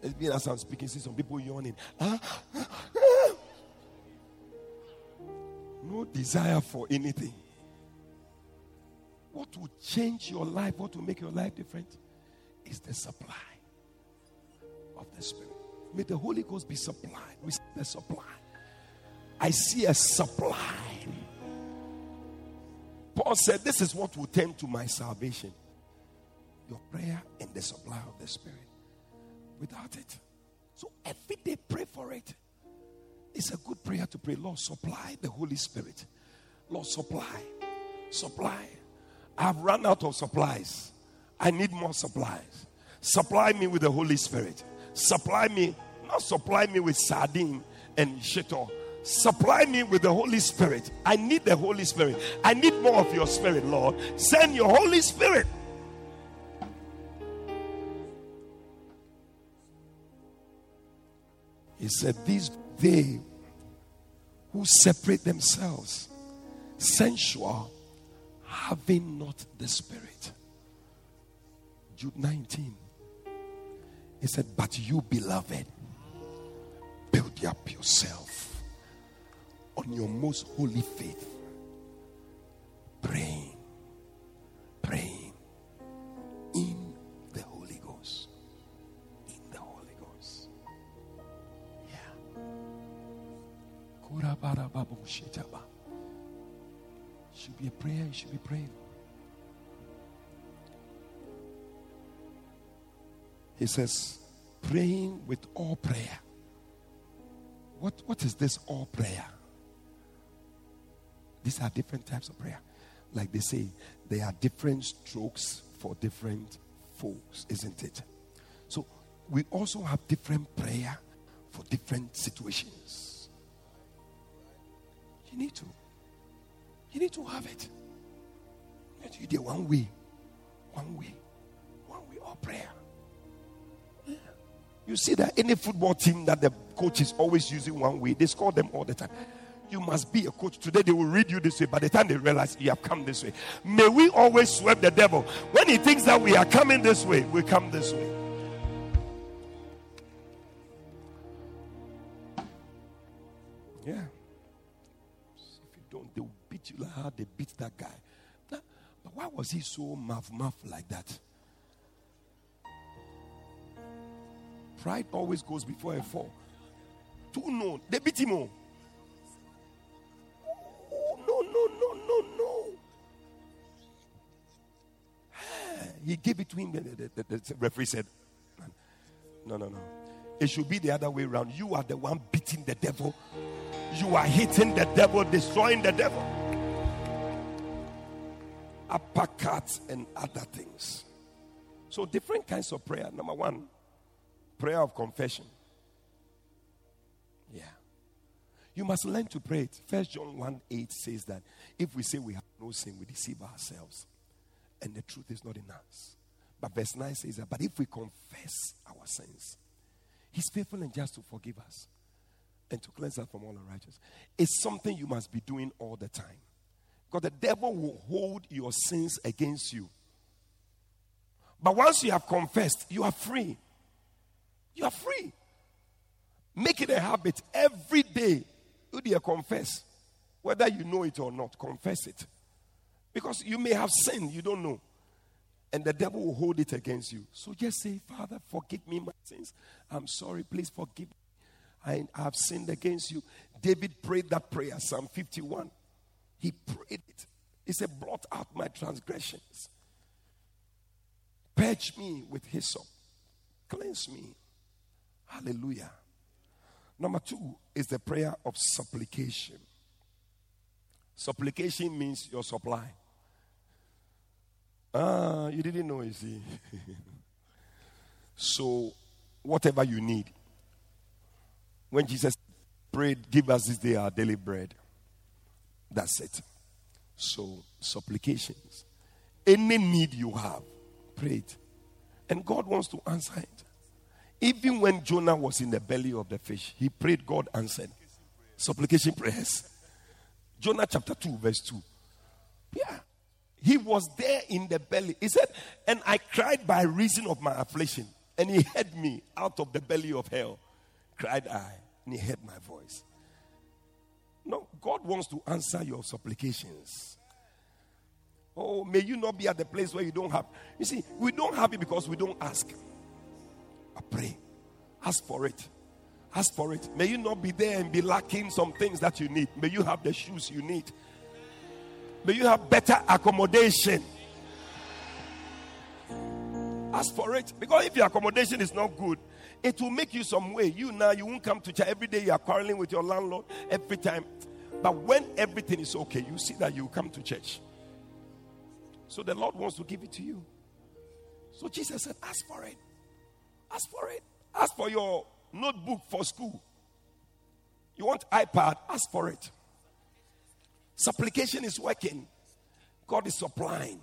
It's been as I'm speaking, see some people yawning. Ah, ah, ah. No desire for anything. What will change your life, what will make your life different, is the supply of the Spirit. May the Holy Ghost be supplied. Receive the supply. I see a supply. Paul said, This is what will tend to my salvation. Your prayer and the supply of the Spirit. Without it. So every day pray for it. It's a good prayer to pray. Lord, supply the Holy Spirit. Lord, supply. Supply. I've run out of supplies. I need more supplies. Supply me with the Holy Spirit. Supply me, not supply me with sardine and shito. Supply me with the Holy Spirit. I need the Holy Spirit. I need more of your Spirit, Lord. Send your Holy Spirit. He said, These they who separate themselves, sensual, having not the Spirit. Jude 19. He said, But you, beloved, build up yourself on your most holy faith, praying, praying in the Holy Ghost. In the Holy Ghost. Yeah. Should be a prayer, you should be praying. He says, praying with all prayer. What, what is this all prayer? These are different types of prayer. Like they say, there are different strokes for different folks, isn't it? So we also have different prayer for different situations. You need to. You need to have it. You do one way. One way. One way all prayer. You see that any football team that the coach is always using one way, they score them all the time. You must be a coach. Today they will read you this way. By the time they realize you have come this way, may we always sweep the devil. When he thinks that we are coming this way, we come this way. Yeah. If you don't, they will beat you like how they beat that guy. But why was he so muff muff like that? Pride always goes before a fall. Two no, they beat him. Oh, He gave it to him. The, the, the, the referee said, No, no, no. It should be the other way around. You are the one beating the devil. You are hitting the devil, destroying the devil. Uppercuts and other things. So, different kinds of prayer. Number one, prayer of confession. Yeah. You must learn to pray it. First John 1 8 says that if we say we have no sin, we deceive ourselves. And the truth is not in us. But verse 9 says that, but if we confess our sins, He's faithful and just to forgive us and to cleanse us from all unrighteousness. It's something you must be doing all the time. Because the devil will hold your sins against you. But once you have confessed, you are free. You are free. Make it a habit every day. You dear confess. Whether you know it or not, confess it. Because you may have sinned, you don't know. And the devil will hold it against you. So just say, Father, forgive me my sins. I'm sorry. Please forgive me. I have sinned against you. David prayed that prayer, Psalm 51. He prayed it. He said, Blot out my transgressions. Purge me with hyssop. Cleanse me. Hallelujah. Number two is the prayer of supplication. Supplication means your supply. Ah, you didn't know, you see. <laughs> so, whatever you need. When Jesus prayed, Give us this day our daily bread. That's it. So, supplications. Any need you have, pray it. And God wants to answer it. Even when Jonah was in the belly of the fish, he prayed, God answered. Supplication prayers. Jonah chapter 2, verse 2. Yeah. He was there in the belly. He said, And I cried by reason of my affliction. And he heard me out of the belly of hell. Cried I, and he heard my voice. No, God wants to answer your supplications. Oh, may you not be at the place where you don't have. You see, we don't have it because we don't ask. Pray. Ask for it. Ask for it. May you not be there and be lacking some things that you need. May you have the shoes you need. May you have better accommodation. Ask for it. Because if your accommodation is not good, it will make you some way. You now, you won't come to church every day. You are quarreling with your landlord every time. But when everything is okay, you see that you come to church. So the Lord wants to give it to you. So Jesus said, Ask for it. Ask for it. Ask for your notebook for school. You want iPad? Ask for it. Supplication is working. God is supplying.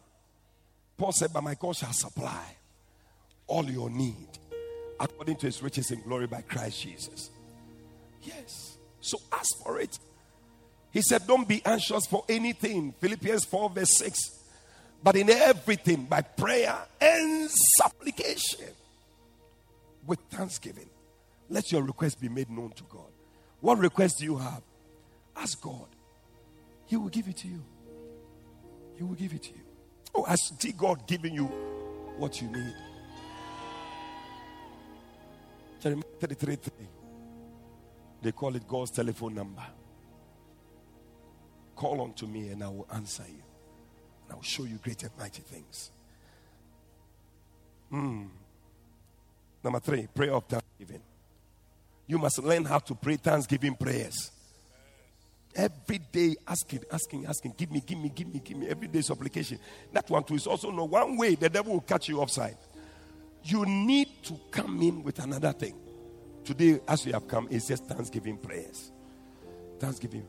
Paul said, But my God shall supply all your need according to his riches in glory by Christ Jesus. Yes. So ask for it. He said, Don't be anxious for anything. Philippians 4, verse 6. But in everything, by prayer and supplication with thanksgiving. Let your request be made known to God. What request do you have? Ask God. He will give it to you. He will give it to you. Oh, I see God giving you what you need. Jeremiah 33 3. They call it God's telephone number. Call unto me and I will answer you. And I will show you great and mighty things. Hmm. Number three, prayer of thanksgiving. You must learn how to pray thanksgiving prayers. Every day, asking, asking, asking, give me, give me, give me, give me. Every day supplication. That one too is also no one way the devil will catch you offside. You need to come in with another thing. Today, as we have come, it's just thanksgiving prayers. Thanksgiving.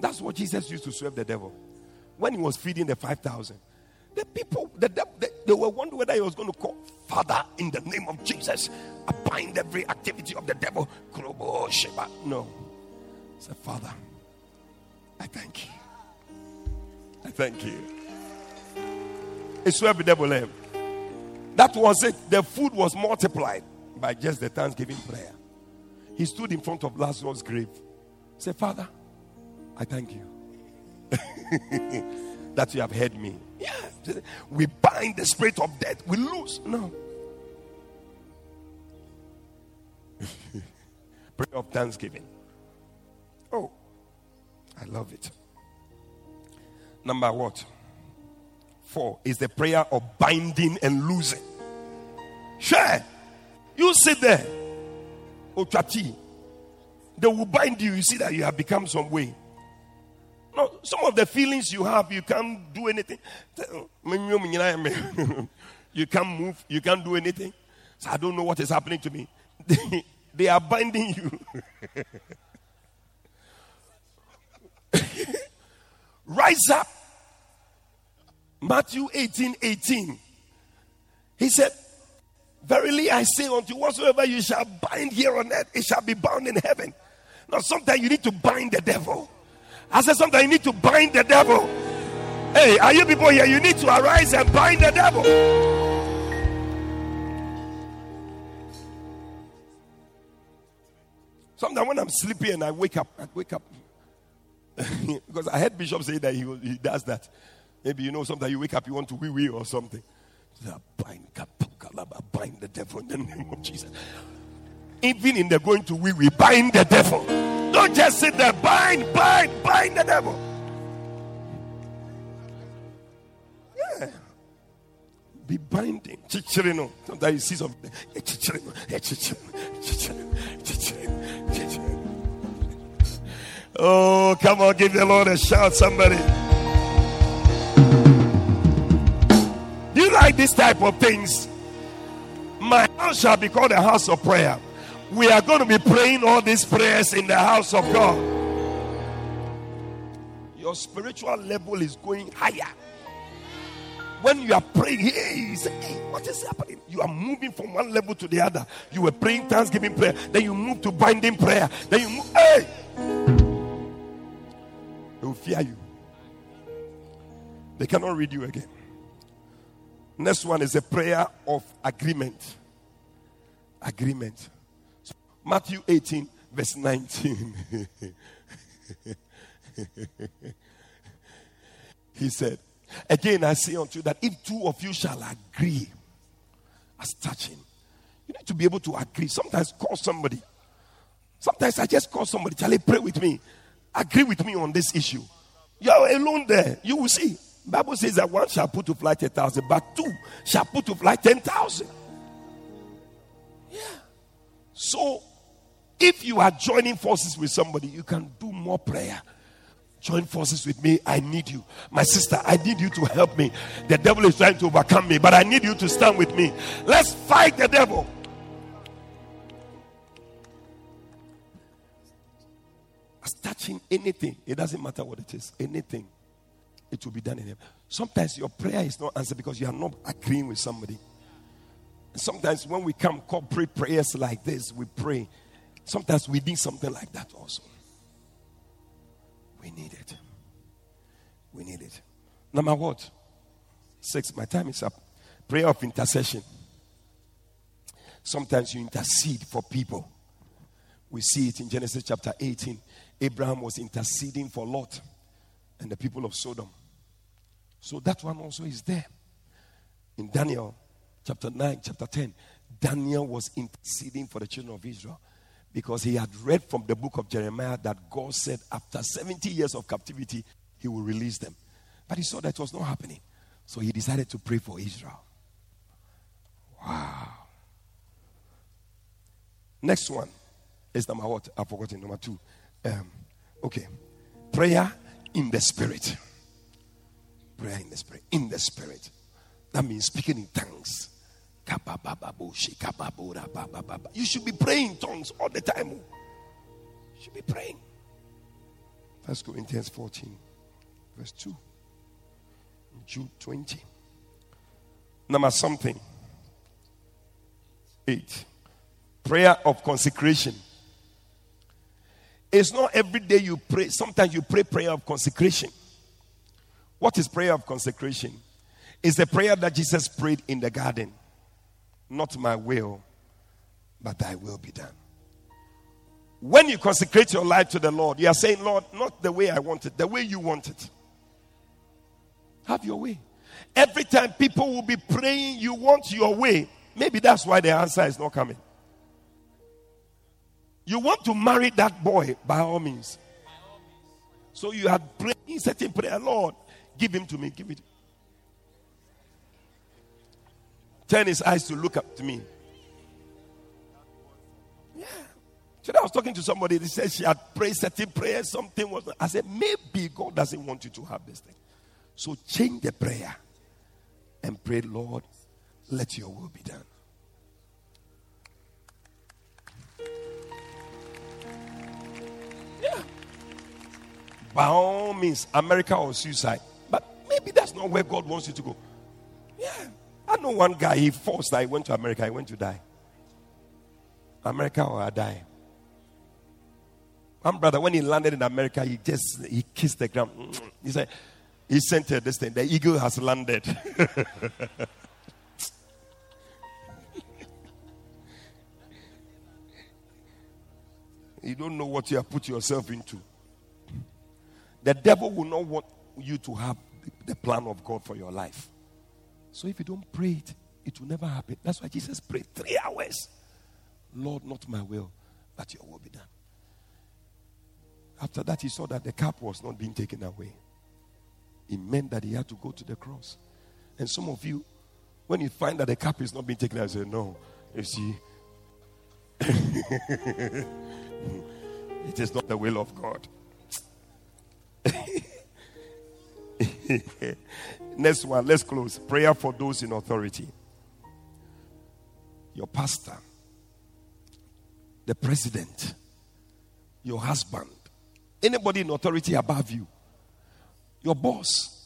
That's what Jesus used to serve the devil. When he was feeding the 5,000, the people, the, they, they were wondering whether he was going to call Father in the name of Jesus. I bind every activity of the devil. No. Say, Father, I thank you. I thank you. It's where the devil left. That was it. The food was multiplied by just the thanksgiving prayer. He stood in front of Lazarus' grave. Say, Father, I thank you <laughs> that you have heard me. Yeah. We bind the spirit of death. We lose. No. <laughs> prayer of thanksgiving. Oh, I love it. Number what? Four is the prayer of binding and losing. Share. You sit there. Ochati. They will bind you. You see that you have become some way. No, some of the feelings you have, you can't do anything. <laughs> you can't move, you can't do anything. So I don't know what is happening to me. <laughs> they are binding you. <laughs> Rise up. Matthew 18 18. He said, Verily I say unto you, whatsoever you shall bind here on earth, it shall be bound in heaven. Now, sometimes you need to bind the devil. I said, sometimes you need to bind the devil. Hey, are you people here? You need to arise and bind the devil. Sometimes when I'm sleepy and I wake up, I wake up <laughs> because I heard Bishop say that he, he does that. Maybe you know, sometimes you wake up, you want to wee wee or something. Bind, bind the devil in the name of Jesus. Even in the going to wee wee, bind the devil. Don't just sit there, bind, bind, bind the devil. Yeah. Be binding. Chichirino. Sometimes you see something. Oh, come on, give the Lord a shout, somebody. Do you like this type of things? My house shall be called a house of prayer. We are going to be praying all these prayers in the house of God. Your spiritual level is going higher. When you are praying, hey, say, hey, what is happening? You are moving from one level to the other. You were praying thanksgiving prayer, then you move to binding prayer, then you move. Hey, they will fear you. They cannot read you again. Next one is a prayer of agreement. Agreement. So Matthew 18, verse 19. <laughs> he said, Again, I say unto you that if two of you shall agree as touching, you need to be able to agree. Sometimes call somebody. Sometimes I just call somebody, Charlie, pray with me. Agree with me on this issue. You're alone there. You will see. Bible says that one shall put to flight a thousand, but two shall put to flight ten thousand. Yeah. So, if you are joining forces with somebody, you can do more prayer. Join forces with me. I need you. My sister, I need you to help me. The devil is trying to overcome me, but I need you to stand with me. Let's fight the devil. Anything, it doesn't matter what it is, anything it will be done in him. Sometimes your prayer is not answered because you are not agreeing with somebody. Sometimes when we come corporate prayers like this, we pray. Sometimes we need something like that also. We need it. We need it. Number what? Six. My time is up. Prayer of intercession. Sometimes you intercede for people. We see it in Genesis chapter 18. Abraham was interceding for Lot and the people of Sodom. So that one also is there. In Daniel chapter 9, chapter 10, Daniel was interceding for the children of Israel because he had read from the book of Jeremiah that God said after 70 years of captivity, he will release them. But he saw that was not happening. So he decided to pray for Israel. Wow. Next one is number what? I've forgotten. Number two. Um, okay. Prayer in the spirit. Prayer in the spirit. In the spirit. That means speaking in tongues. You should be praying in tongues all the time. You should be praying. First Corinthians 14, verse 2. Jude 20. Number something. 8. Prayer of consecration. It's not every day you pray. Sometimes you pray prayer of consecration. What is prayer of consecration? It's the prayer that Jesus prayed in the garden. Not my will, but thy will be done. When you consecrate your life to the Lord, you are saying, Lord, not the way I want it, the way you want it. Have your way. Every time people will be praying, you want your way. Maybe that's why the answer is not coming. You want to marry that boy by all means. So you are praying certain prayer, Lord, give him to me, give it. Turn his eyes to look up to me. Yeah. Today I was talking to somebody, they said she had prayed certain prayers, something was. I said, maybe God doesn't want you to have this thing. So change the prayer and pray, Lord, let your will be done. By all means, America or suicide. But maybe that's not where God wants you to go. Yeah. I know one guy, he forced that he went to America, he went to die. America or I die. One brother, when he landed in America, he just he kissed the ground. He said, he sent her this thing. The eagle has landed. <laughs> you don't know what you have put yourself into. The devil will not want you to have the plan of God for your life. So if you don't pray it, it will never happen. That's why Jesus prayed three hours. Lord, not my will, but your will be done. After that, he saw that the cup was not being taken away. It meant that he had to go to the cross. And some of you, when you find that the cup is not being taken away, say, No, you see, <laughs> it is not the will of God. <laughs> Next one, let's close. Prayer for those in authority. Your pastor, the president, your husband, anybody in authority above you, your boss.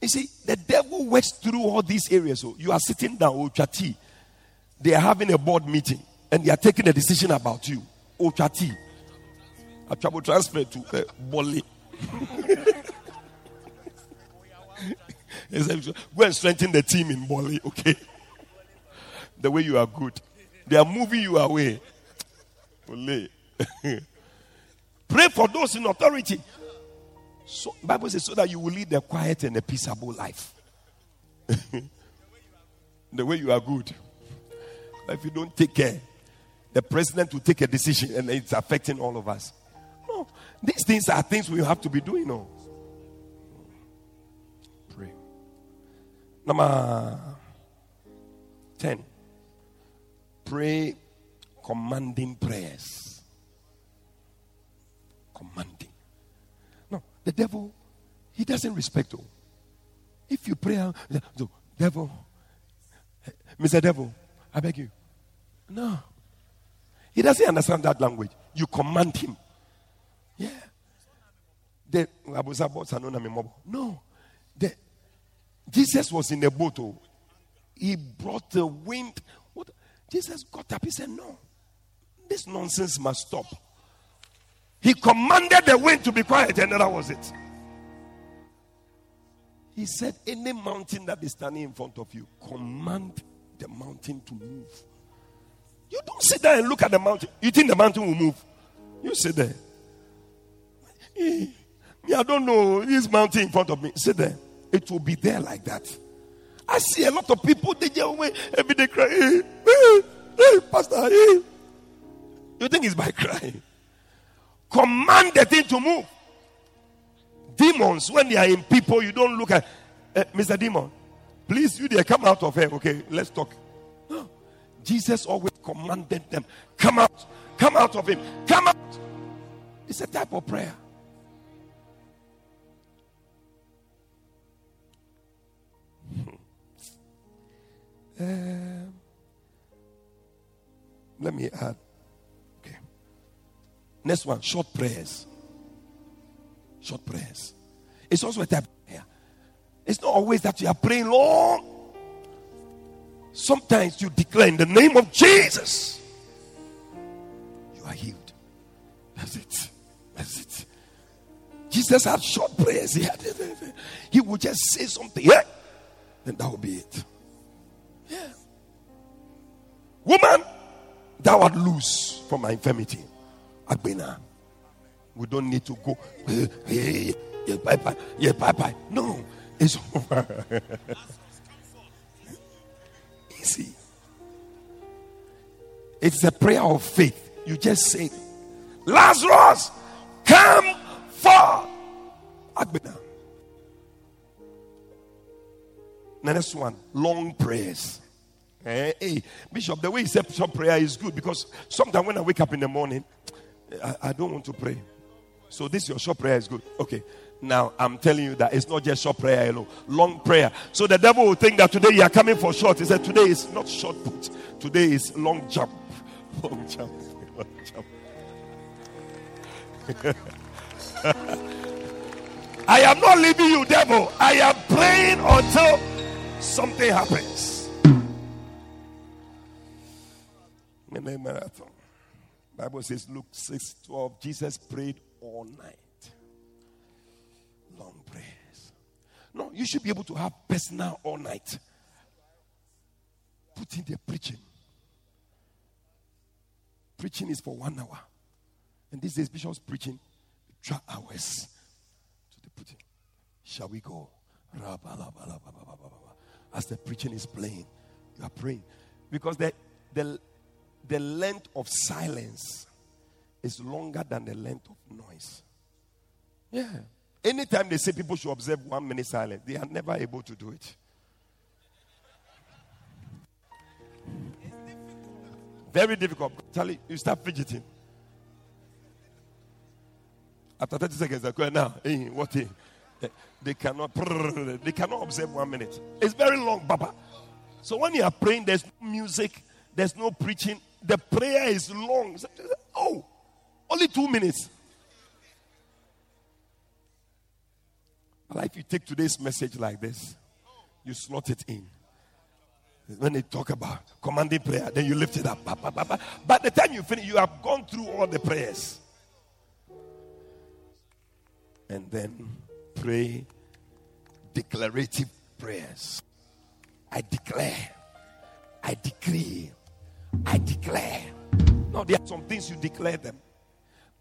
You see, the devil works through all these areas. So you are sitting down, Ochati. They are having a board meeting and they are taking a decision about you. Ochati. A trouble transfer to uh, Boli. <laughs> Go and strengthen the team in Boli, okay? The way you are good. They are moving you away. <laughs> Pray for those in authority. So Bible says so that you will lead a quiet and a peaceable life. <laughs> the way you are good. But if you don't take care, the president will take a decision and it's affecting all of us. These things are things we have to be doing. No. Pray. Number 10. Pray commanding prayers. Commanding. No, the devil, he doesn't respect you. If you pray, the devil, Mr. Devil, I beg you. No. He doesn't understand that language. You command him. Yeah. The, no. The, Jesus was in a boat. Oh. He brought the wind. What? Jesus got up. He said, No. This nonsense must stop. He commanded the wind to be quiet, and that was it. He said, Any mountain that is standing in front of you, command the mountain to move. You don't sit there and look at the mountain. You think the mountain will move? You sit there. Me, I don't know this mountain in front of me. Sit there. It will be there like that. I see a lot of people, they just away every day crying. Hey, hey, Pastor, hey. You think it's by crying? Command the thing to move. Demons, when they are in people, you don't look at uh, Mr. Demon. Please, you there, come out of here. Okay, let's talk. Jesus always commanded them, come out, come out of him, come out. It's a type of prayer. Um, let me add. Okay. Next one short prayers. Short prayers. It's also a type of prayer. It's not always that you are praying long. Sometimes you declare in the name of Jesus, you are healed. That's it. That's it. Jesus had short prayers. He, had, he would just say something, yeah, and that would be it. Yeah. Woman, thou art loose from my infirmity. Agbena. We don't need to go. Eh, eh, yeah, bye bye. Yeah, bye bye. No. It's <laughs> over. Easy. It's a prayer of faith. You just say, Lazarus, come forth. Agbena. The next one, long prayers. Eh, hey, Bishop, the way he said short prayer is good because sometimes when I wake up in the morning, I, I don't want to pray. So this your short prayer is good. Okay. Now I'm telling you that it's not just short prayer alone, long prayer. So the devil will think that today you are coming for short. He said today is not short put, today is long jump. <laughs> Long jump. Long jump. <laughs> I am not leaving you, devil. I am praying until something happens. Marathon. Bible says Luke 6 12. Jesus prayed all night. Long prayers. No, you should be able to have personal all night. Put in the preaching. Preaching is for one hour. And this is Bishop's preaching, two hours to the putting. Shall we go? As the preaching is playing, you are praying. Because the, the, the length of silence is longer than the length of noise. Yeah. Anytime they say people should observe one minute silence, they are never able to do it. Very difficult. Charlie, you start fidgeting. After 30 seconds, I go now. Hey, what? They, they cannot. They cannot observe one minute. It's very long, Baba. So when you are praying, there's no music, there's no preaching. The prayer is long. Oh, only two minutes. But if you take today's message like this, you slot it in. When they talk about commanding prayer, then you lift it up. By the time you finish, you have gone through all the prayers. And then pray declarative prayers. I declare, I decree, I declare. Now, there are some things you declare them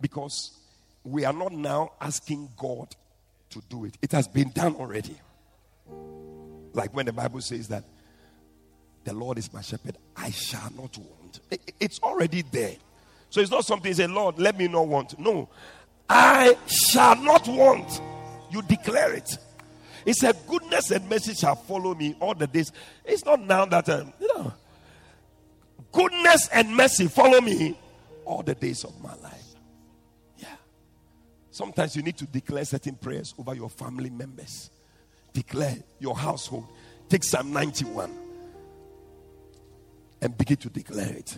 because we are not now asking God to do it, it has been done already. Like when the Bible says that the Lord is my shepherd, I shall not want. It's already there. So it's not something say, Lord, let me not want. No, I shall not want. You declare it. He said, Goodness and mercy shall follow me all the days. It's not now that, um, you know, goodness and mercy follow me all the days of my life. Yeah. Sometimes you need to declare certain prayers over your family members, declare your household. Take Psalm 91 and begin to declare it.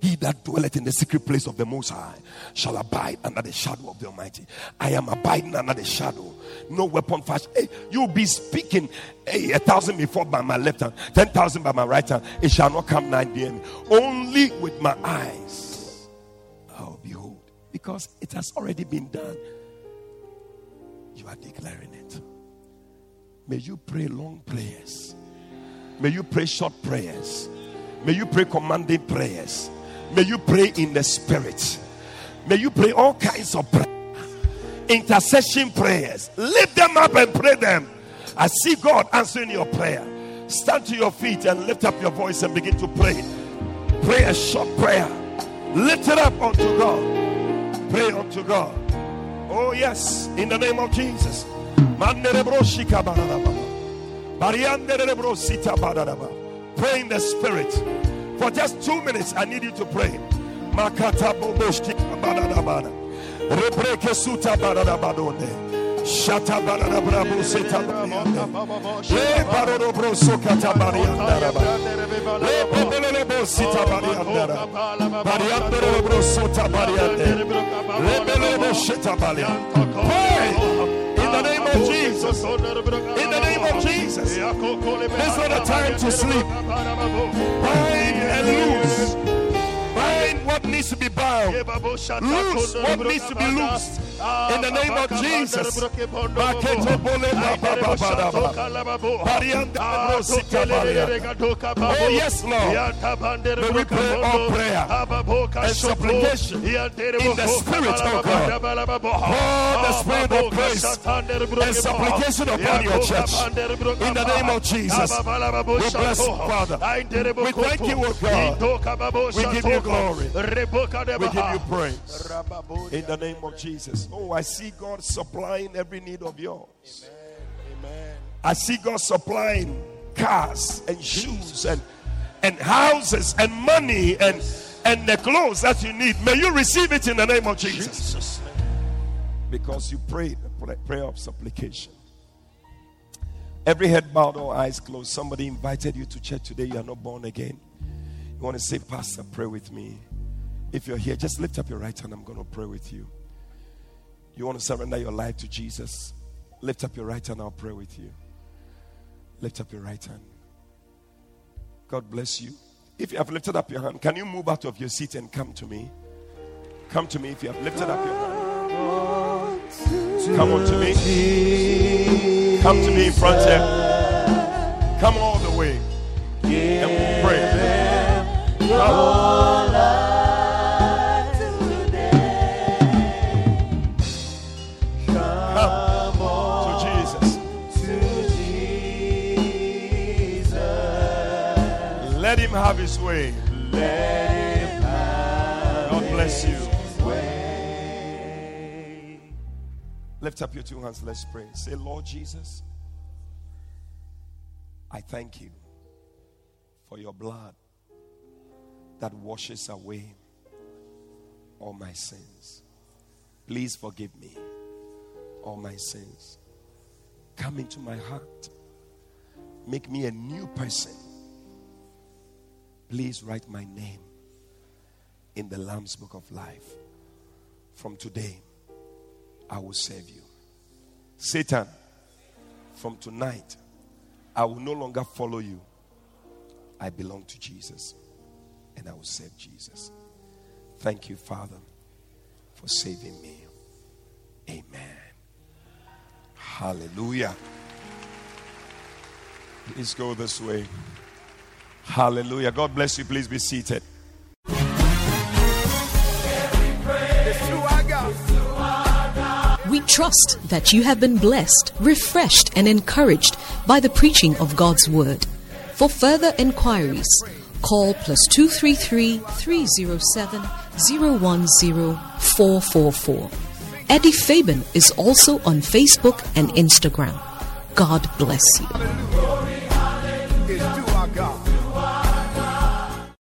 He that dwelleth in the secret place of the Most High shall abide under the shadow of the Almighty. I am abiding under the shadow. No weapon fashioned. Hey, you'll be speaking hey, a thousand before by my left hand, ten thousand by my right hand. It shall not come nigh near me. Only with my eyes I'll behold. Because it has already been done. You are declaring it. May you pray long prayers. May you pray short prayers. May you pray commanding prayers. May you pray in the spirit. May you pray all kinds of prayer. Intercession prayers. Lift them up and pray them. I see God answering your prayer. Stand to your feet and lift up your voice and begin to pray. Pray a short prayer. Lift it up unto God. Pray unto God. Oh, yes, in the name of Jesus. Pray in the spirit. For just two minutes, I need you to pray. Shata brabo seta. Le barodo broso kata bariandaraba. Le bebelele bosita bariandara. Bariandere broso ta bariande. Le belele bosita bariande. Pray In the name of Jesus. This is not a time to sleep. Bind and loose. What needs to be bound. Loose what needs to be loosed. In the name of Jesus. Oh, yes, Lord. May we pray all prayer and supplication in the Spirit, oh God. Pour the Spirit of grace and supplication upon your church. In the name of Jesus. We bless you, Father. We thank you, O God. We give you glory. We give you praise. In the name of Jesus. Oh, I see God supplying every need of yours. Amen. I see God supplying cars and shoes and and houses and money and and the clothes that you need. May you receive it in the name of Jesus. Because you prayed a prayer of supplication. Every head bowed, all eyes closed. Somebody invited you to church today. You are not born again. You want to say, Pastor, pray with me. If you're here, just lift up your right hand. I'm going to pray with you. You want to surrender your life to Jesus? Lift up your right hand. I'll pray with you. Lift up your right hand. God bless you. If you have lifted up your hand, can you move out of your seat and come to me? Come to me if you have lifted up your hand. Come on to me. Come to me in front here. Come all the way. And we'll pray. Come. Have his way. Let God bless you. Lift up your two hands. Let's pray. Say, Lord Jesus, I thank you for your blood that washes away all my sins. Please forgive me all my sins. Come into my heart. Make me a new person Please write my name in the Lamb's Book of Life. From today, I will serve you. Satan, from tonight, I will no longer follow you. I belong to Jesus and I will serve Jesus. Thank you, Father, for saving me. Amen. Hallelujah. Please go this way. Hallelujah. God bless you. Please be seated. We trust that you have been blessed, refreshed, and encouraged by the preaching of God's Word. For further inquiries, call plus 233 307 010 Eddie Fabian is also on Facebook and Instagram. God bless you.